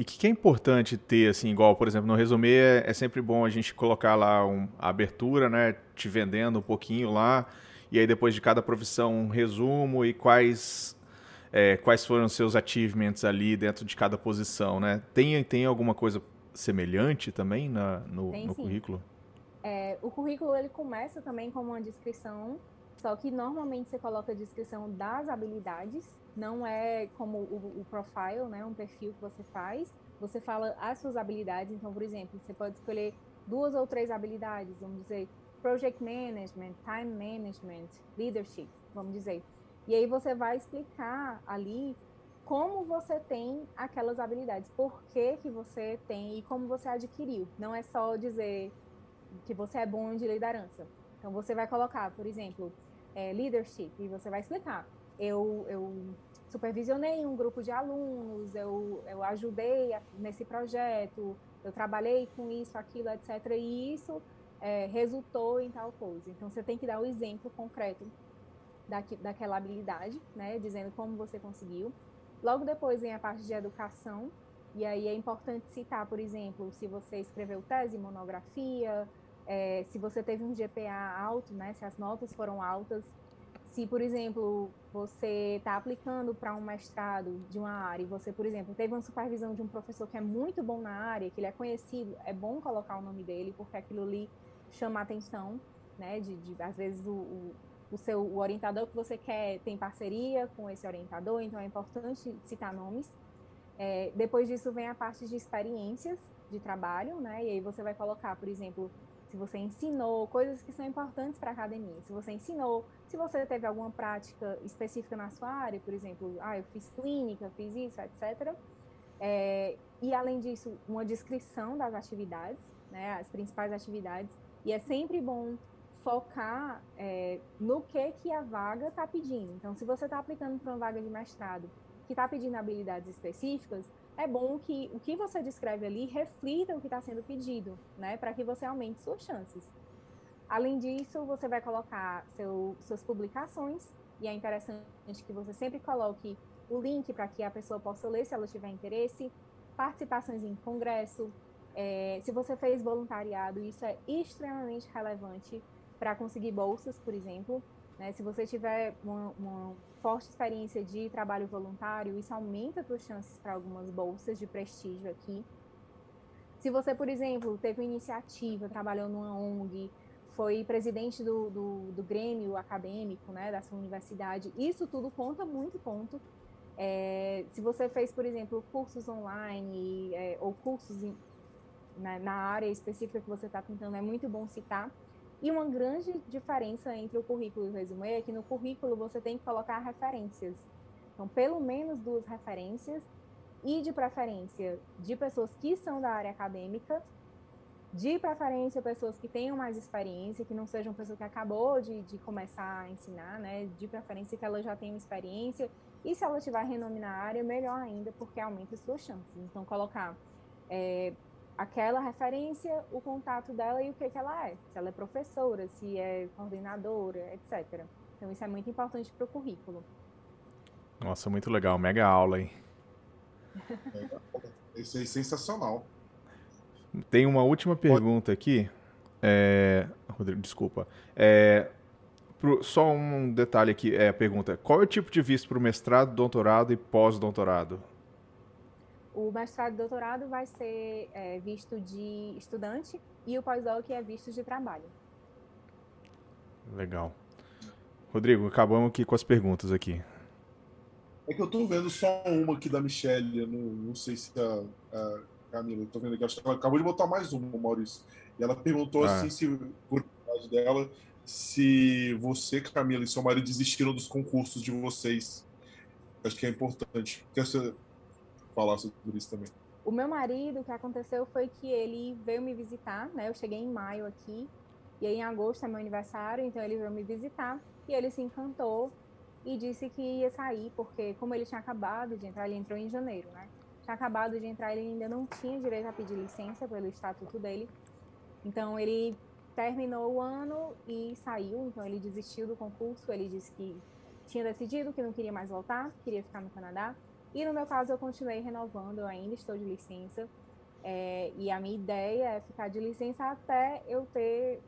E o que, que, é importante ter, assim, igual, por exemplo, no resumê é, é sempre bom a gente colocar lá um, a abertura, né? Te vendendo um pouquinho lá, e aí depois de cada profissão um resumo e quais é, quais foram os seus achievements ali dentro de cada posição, né? Tem, tem alguma coisa semelhante também na, no, no currículo? É, o currículo ele começa também com uma descrição Só que normalmente você coloca a descrição das habilidades, não é como o, o profile, né, um perfil que você faz. Você fala as suas habilidades. Então, por exemplo, você pode escolher duas ou três habilidades, vamos dizer, project management, time management, leadership, vamos dizer. E aí você vai explicar ali como você tem aquelas habilidades, por que, que você tem e como você adquiriu. Não é só dizer que você é bom de liderança. Então você vai colocar, por exemplo, é, leadership e você vai explicar. Eu, eu supervisionei um grupo de alunos, eu, eu ajudei nesse projeto, eu trabalhei com isso, aquilo, etc. E isso é, resultou em tal coisa. Então, você tem que dar o exemplo concreto daqui, daquela habilidade, né? Dizendo como você conseguiu. Logo depois vem a parte de educação, e aí é importante citar, por exemplo, se você escreveu tese, monografia, é, se você teve um GPA alto, né? Se as notas foram altas, se, por exemplo, você está aplicando para um mestrado de uma área e você, por exemplo, teve uma supervisão de um professor que é muito bom na área, que ele é conhecido, é bom colocar o nome dele, porque aquilo ali chama atenção, né? De, de às vezes o, o, o, seu o orientador que você quer tem parceria com esse orientador, então é importante citar nomes. É, depois disso vem a parte de experiências de trabalho, né? E aí você vai colocar, por exemplo, se você ensinou coisas que são importantes para a academia, se você ensinou, se você teve alguma prática específica na sua área, por exemplo, ah, eu fiz clínica, fiz isso, etc. É, e além disso, uma descrição das atividades, né, as principais atividades, e é sempre bom focar é, no que que a vaga está pedindo. Então, se você está aplicando para uma vaga de mestrado que está pedindo habilidades específicas, é bom que o que você descreve ali reflita o que está sendo pedido, né? Para que você aumente suas chances. Além disso, você vai colocar seu, suas publicações, e é interessante que você sempre coloque o link para que a pessoa possa ler se ela tiver interesse, participações em congresso. É, se você fez voluntariado, isso é extremamente relevante para conseguir bolsas, por exemplo. Né? Se você tiver uma, uma forte experiência de trabalho voluntário, isso aumenta as suas chances para algumas bolsas de prestígio aqui. Se você, por exemplo, teve uma iniciativa, trabalhou numa ONG, foi presidente do, do, do Grêmio acadêmico né, da sua universidade, isso tudo conta muito ponto. É, se você fez, por exemplo, cursos online é, ou cursos em, na, na área específica que você está tentando, é muito bom citar. E uma grande diferença entre o currículo e o resumê é que no currículo você tem que colocar referências. Então, pelo menos duas referências e de preferência de pessoas que são da área acadêmica, de preferência pessoas que tenham mais experiência, que não sejam pessoa que acabou de, de começar a ensinar, né? De preferência que ela já tenha experiência. E se ela tiver renome na área, melhor ainda, porque aumenta as suas chances. Então, colocar é, aquela referência, o contato dela e o que, que ela é. Se ela é professora, se é coordenadora, etc. Então, isso é muito importante para o currículo. Nossa, muito legal. Mega aula, hein? *laughs* Isso é sensacional. Tem uma última pergunta aqui. É... Rodrigo, desculpa. É... Pro... Só um detalhe aqui. É a pergunta: qual é o tipo de visto para o mestrado, doutorado e pós-doutorado? O mestrado e doutorado vai ser é, visto de estudante e o pós-doc é visto de trabalho. Legal. Rodrigo, acabamos aqui com as perguntas aqui. É que eu estou vendo só uma aqui da Michelle, não, não sei se a, a Camila, estou vendo aqui, acho que ela acabou de botar mais uma, Maurício. E ela perguntou ah. assim, se, por dela, se você, Camila, e seu marido desistiram dos concursos de vocês. Acho que é importante. Quer ser, falar sobre isso também. O meu marido, o que aconteceu foi que ele veio me visitar, né? Eu cheguei em maio aqui, e aí em agosto é meu aniversário, então ele veio me visitar, e ele se encantou e disse que ia sair, porque como ele tinha acabado de entrar, ele entrou em janeiro, né? Tinha acabado de entrar, ele ainda não tinha direito a pedir licença pelo estatuto dele. Então ele terminou o ano e saiu, então ele desistiu do concurso, ele disse que tinha decidido que não queria mais voltar, queria ficar no Canadá. E no meu caso, eu continuei renovando, eu ainda estou de licença. É, e a minha ideia é ficar de licença até eu ter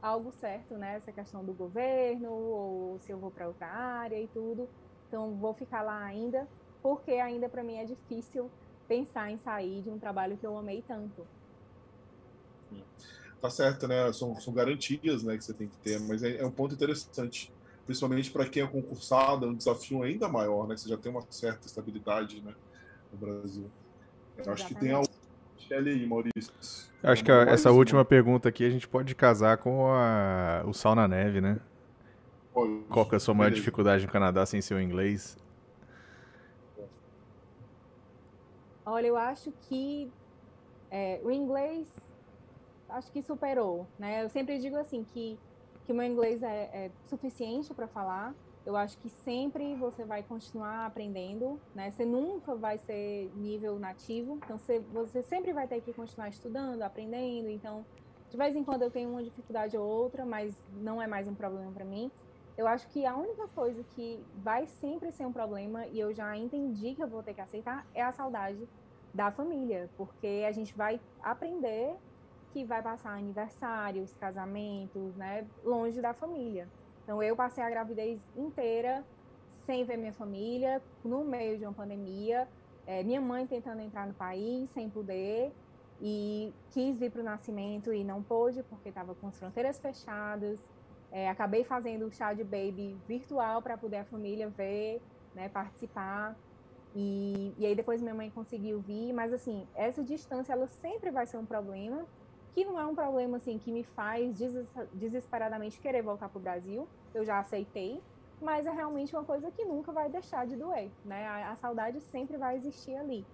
algo certo, né? Essa questão do governo, ou se eu vou para outra área e tudo. Então, vou ficar lá ainda, porque ainda para mim é difícil pensar em sair de um trabalho que eu amei tanto. Tá certo, né? São, são garantias né, que você tem que ter, mas é, é um ponto interessante. Principalmente para quem é concursado, é um desafio ainda maior, né? Você já tem uma certa estabilidade né, no Brasil. Eu acho que tem algo. aí, Maurício. Acho que essa última pergunta aqui a gente pode casar com a... o sal na neve, né? Pode. Qual que é a sua maior Beleza. dificuldade no Canadá sem seu inglês? Olha, eu acho que é, o inglês acho que superou, né? Eu sempre digo assim que que o meu inglês é, é suficiente para falar. Eu acho que sempre você vai continuar aprendendo, né? Você nunca vai ser nível nativo, então você, você sempre vai ter que continuar estudando, aprendendo. Então, de vez em quando eu tenho uma dificuldade ou outra, mas não é mais um problema para mim. Eu acho que a única coisa que vai sempre ser um problema e eu já entendi que eu vou ter que aceitar é a saudade da família, porque a gente vai aprender que vai passar aniversários, casamentos, né, longe da família. Então eu passei a gravidez inteira sem ver minha família, no meio de uma pandemia, é, minha mãe tentando entrar no país sem poder e quis vir para o nascimento e não pôde porque estava com as fronteiras fechadas. É, acabei fazendo o chá de baby virtual para poder a família ver, né, participar. E, e aí depois minha mãe conseguiu vir, mas assim, essa distância ela sempre vai ser um problema que não é um problema assim que me faz desesperadamente querer voltar para o Brasil. Eu já aceitei, mas é realmente uma coisa que nunca vai deixar de doer, né? A, a saudade sempre vai existir ali.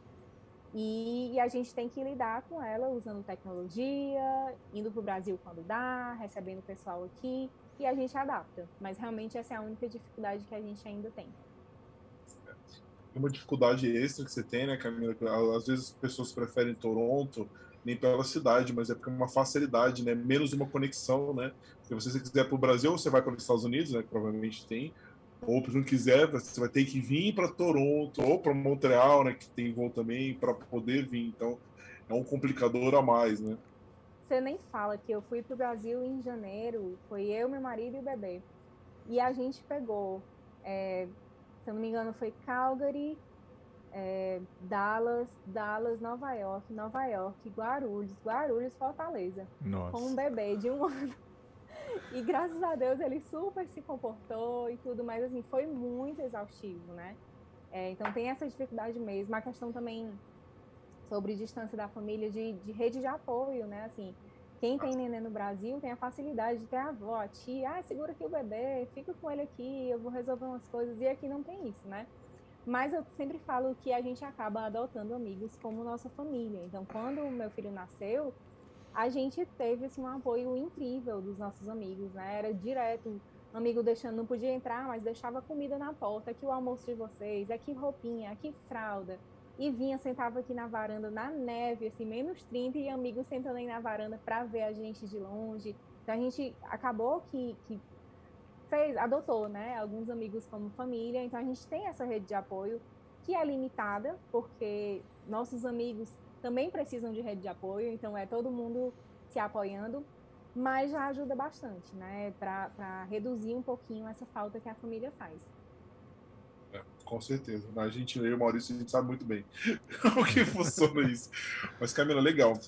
E, e, a gente tem que lidar com ela usando tecnologia, indo para o Brasil quando dá, recebendo o pessoal aqui, e a gente adapta. Mas realmente essa é a única dificuldade que a gente ainda tem. Uma dificuldade extra que você tem, né, Camila? Às vezes as pessoas preferem Toronto nem pela cidade, mas é porque é uma facilidade, né? Menos uma conexão, né? Se você quiser para o Brasil, você vai para os Estados Unidos, né? Provavelmente tem. Ou se não quiser, você vai ter que vir para Toronto ou para Montreal, né? Que tem voo também para poder vir. Então é um complicador a mais, né? Você nem fala que eu fui para o Brasil em janeiro. Foi eu, meu marido e o bebê. E a gente pegou, é, se não me engano, foi Calgary, é, Dallas, Dallas, Nova York, Nova York, Guarulhos, Guarulhos, Fortaleza. Nossa. Com um bebê de um ano. *laughs* E graças a Deus ele super se comportou e tudo, mas assim, foi muito exaustivo, né? É, então tem essa dificuldade mesmo. A questão também sobre distância da família, de, de rede de apoio, né? Assim, quem tem neném no Brasil tem a facilidade de ter a avó, a tia, ah, segura aqui o bebê, fica com ele aqui, eu vou resolver umas coisas. E aqui não tem isso, né? Mas eu sempre falo que a gente acaba adotando amigos como nossa família. Então, quando o meu filho nasceu, a gente teve assim, um apoio incrível dos nossos amigos, né? Era direto, amigo deixando, não podia entrar, mas deixava comida na porta, aqui o almoço de vocês, aqui roupinha, aqui fralda. E vinha, sentava aqui na varanda, na neve, assim, menos 30, e amigos sentando aí na varanda para ver a gente de longe. Então a gente acabou que, que fez, adotou, né, alguns amigos como família, então a gente tem essa rede de apoio que é limitada, porque nossos amigos também precisam de rede de apoio, então é todo mundo se apoiando, mas já ajuda bastante, né, para reduzir um pouquinho essa falta que a família faz. É, com certeza. A gente, eu e o Maurício, a gente sabe muito bem *laughs* o que funciona isso. Mas, Camila, legal.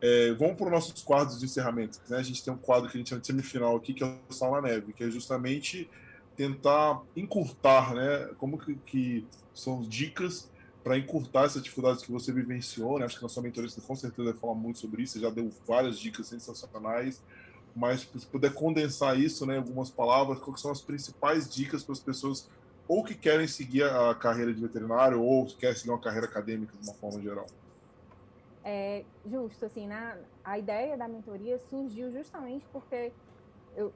É, vamos para os nossos quadros de encerramento. Né? A gente tem um quadro que a gente chama de semifinal aqui, que é o Sal na Neve, que é justamente tentar encurtar, né? Como que, que são dicas para encurtar essas dificuldades que você vivenciou, né? Acho que na sua mentorista com certeza vai falar muito sobre isso, você já deu várias dicas sensacionais, mas se puder condensar isso, né, algumas palavras, quais são as principais dicas para as pessoas ou que querem seguir a carreira de veterinário ou que querem seguir uma carreira acadêmica de uma forma geral? É, justo, assim, na, a ideia da mentoria surgiu justamente porque eu,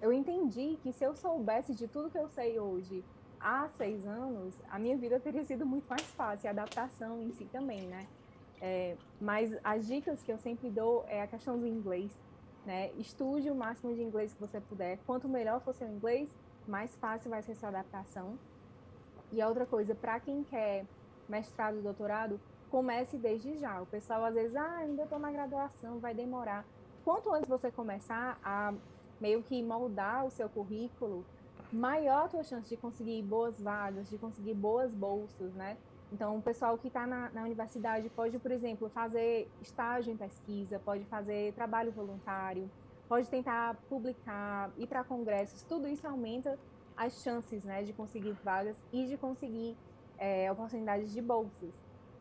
eu entendi que se eu soubesse de tudo que eu sei hoje há seis anos, a minha vida teria sido muito mais fácil, a adaptação em si também, né? É, mas as dicas que eu sempre dou é a questão do inglês, né? Estude o máximo de inglês que você puder. Quanto melhor for seu inglês, mais fácil vai ser sua adaptação. E a outra coisa, para quem quer mestrado doutorado, comece desde já. O pessoal às vezes, ah, ainda estou na graduação, vai demorar. Quanto antes você começar a meio que moldar o seu currículo, maior a tua chance de conseguir boas vagas, de conseguir boas bolsas, né? Então, o pessoal que está na, na, universidade pode, por exemplo, fazer estágio em pesquisa, pode fazer trabalho voluntário, pode tentar publicar, ir para congressos. Tudo isso aumenta as chances né, de conseguir vagas e de conseguir é, oportunidades de bolsas.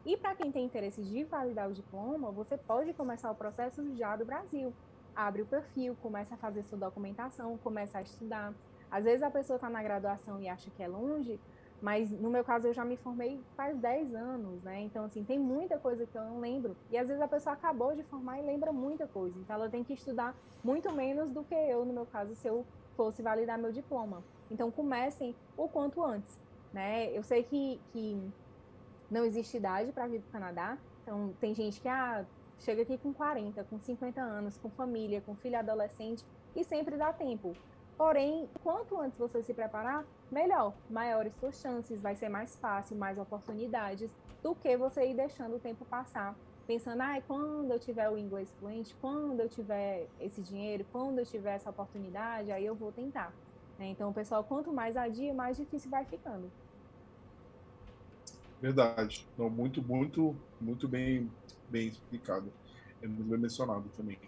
E para quem tem interesse de validar o diploma, você pode começar o processo já do Brasil. Abre o perfil, começa a fazer sua documentação, começa a estudar. Às vezes a pessoa está na graduação e acha que é longe, mas no meu caso eu já me formei faz 10 anos, né? Então, assim, tem muita coisa que eu não lembro. E às vezes a pessoa acabou de formar e lembra muita coisa. Então ela tem que estudar muito menos do que eu, no meu caso, se eu fosse validar meu diploma. Então comecem o quanto antes, né? Eu sei que, que não existe idade para vir para o Canadá. Então tem gente que ah, chega aqui com 40, com 50 anos, com família, com filho adolescente e sempre dá tempo. Porém, quanto antes você se preparar, melhor. Maiores suas chances, vai ser mais fácil, mais oportunidades do que você ir deixando o tempo passar, pensando, ah, quando eu tiver o inglês fluente, quando eu tiver esse dinheiro, quando eu tiver essa oportunidade, aí eu vou tentar. Né? Então, pessoal, quanto mais adia, mais difícil vai ficando. Verdade. Não, muito, muito, muito bem, bem explicado. É muito bem mencionado também.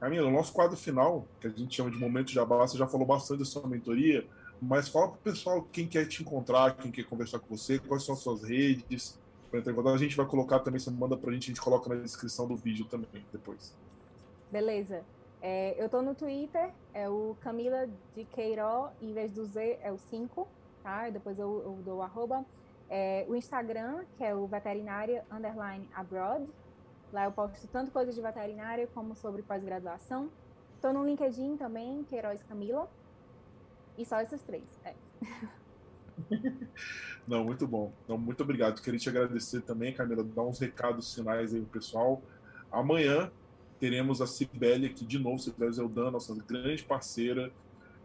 Camila, o nosso quadro final, que a gente chama de Momento Jabá, você já falou bastante da sua mentoria, mas fala para o pessoal quem quer te encontrar, quem quer conversar com você, quais são as suas redes. A gente vai colocar também, você manda para a gente, a gente coloca na descrição do vídeo também depois. Beleza. É, eu estou no Twitter, é o Camila de Queiró, em vez do Z é o 5, tá? depois eu, eu dou o arroba. É, o Instagram, que é o veterinária underline abroad, Lá eu posto tanto coisas de veterinária como sobre pós-graduação. Estou no LinkedIn também, Queiroz Camila. E só esses três. É. *laughs* Não, muito bom. Não, muito obrigado. Queria te agradecer também, Camila, dar uns recados finais aí pro pessoal. Amanhã teremos a Cibele aqui de novo, Cibele Zeldan, nossa grande parceira,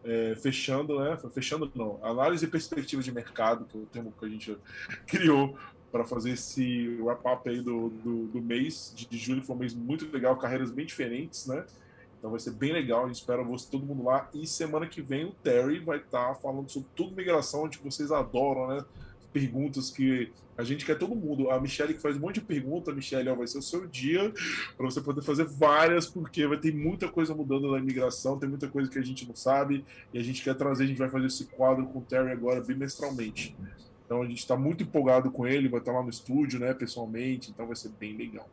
é, fechando, né? Fechando não, análise e perspectiva de mercado, que é o termo que a gente *laughs* criou para fazer esse wrap-up aí do, do, do, mês de julho, foi um mês muito legal, carreiras bem diferentes, né? Então vai ser bem legal, a gente espera você, todo mundo lá. E semana que vem o Terry vai estar tá falando sobre tudo migração, onde vocês adoram, né? Perguntas que a gente quer todo mundo. A Michelle que faz um monte de perguntas, Michelle, ó, vai ser o seu dia para você poder fazer várias, porque vai ter muita coisa mudando na imigração, tem muita coisa que a gente não sabe e a gente quer trazer, a gente vai fazer esse quadro com o Terry agora bimestralmente. Então a gente está muito empolgado com ele, vai estar lá no estúdio, né, pessoalmente, então vai ser bem legal.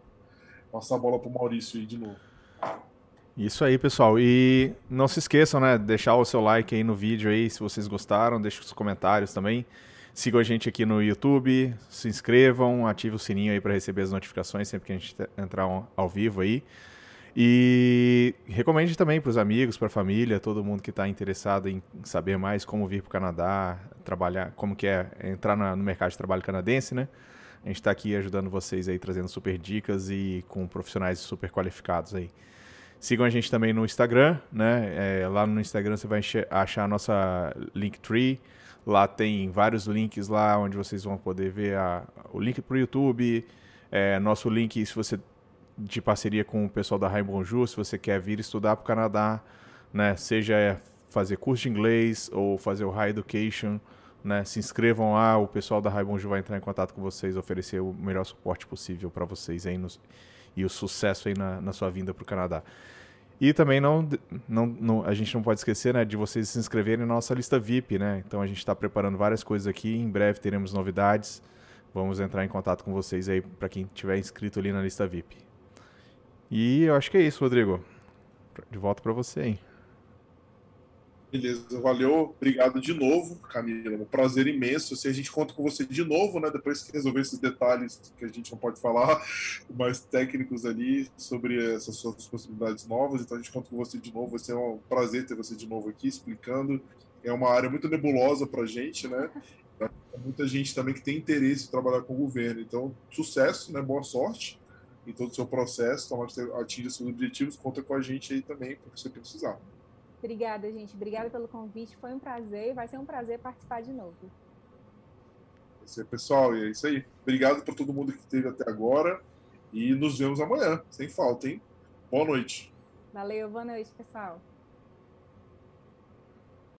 Passar a bola para o Maurício aí de novo. Isso aí, pessoal. E não se esqueçam, né, deixar o seu like aí no vídeo aí, se vocês gostaram, deixe os comentários também. Sigam a gente aqui no YouTube, se inscrevam, ative o sininho aí para receber as notificações sempre que a gente entrar ao vivo aí. E recomende também para os amigos, para a família, todo mundo que está interessado em saber mais como vir para o Canadá, trabalhar, como que é entrar no mercado de trabalho canadense, né? A gente está aqui ajudando vocês aí, trazendo super dicas e com profissionais super qualificados aí. Sigam a gente também no Instagram, né? É, lá no Instagram você vai achar a nossa Linktree. Lá tem vários links lá onde vocês vão poder ver a, o link para o YouTube, é, nosso link se você de parceria com o pessoal da Rainbow Bonjour, se você quer vir estudar para o Canadá, né, seja fazer curso de inglês ou fazer o High Education, né, se inscrevam lá, o pessoal da Rainbow Bonjour vai entrar em contato com vocês, oferecer o melhor suporte possível para vocês aí e o sucesso aí na, na sua vinda para o Canadá. E também não, não, não, a gente não pode esquecer né, de vocês se inscreverem na nossa lista VIP, né? Então a gente está preparando várias coisas aqui, em breve teremos novidades. Vamos entrar em contato com vocês aí para quem tiver inscrito ali na lista VIP. E eu acho que é isso, Rodrigo. De volta para você, hein? Beleza, valeu. Obrigado de novo, Camila. Um prazer imenso. Se a gente conta com você de novo, né? Depois que resolver esses detalhes que a gente não pode falar, *laughs* mais técnicos ali sobre essas suas possibilidades novas. Então a gente conta com você de novo. Vai ser um prazer ter você de novo aqui explicando. É uma área muito nebulosa para a gente, né? Muita gente também que tem interesse em trabalhar com o governo. Então, sucesso, né? Boa sorte em todo o seu processo, então você atinge seus objetivos, conta com a gente aí também para você precisar. Obrigada, gente. Obrigada pelo convite. Foi um prazer. Vai ser um prazer participar de novo. É isso aí, pessoal. E é isso aí. Obrigado para todo mundo que esteve até agora. E nos vemos amanhã, sem falta, hein? Boa noite. Valeu, boa noite, pessoal.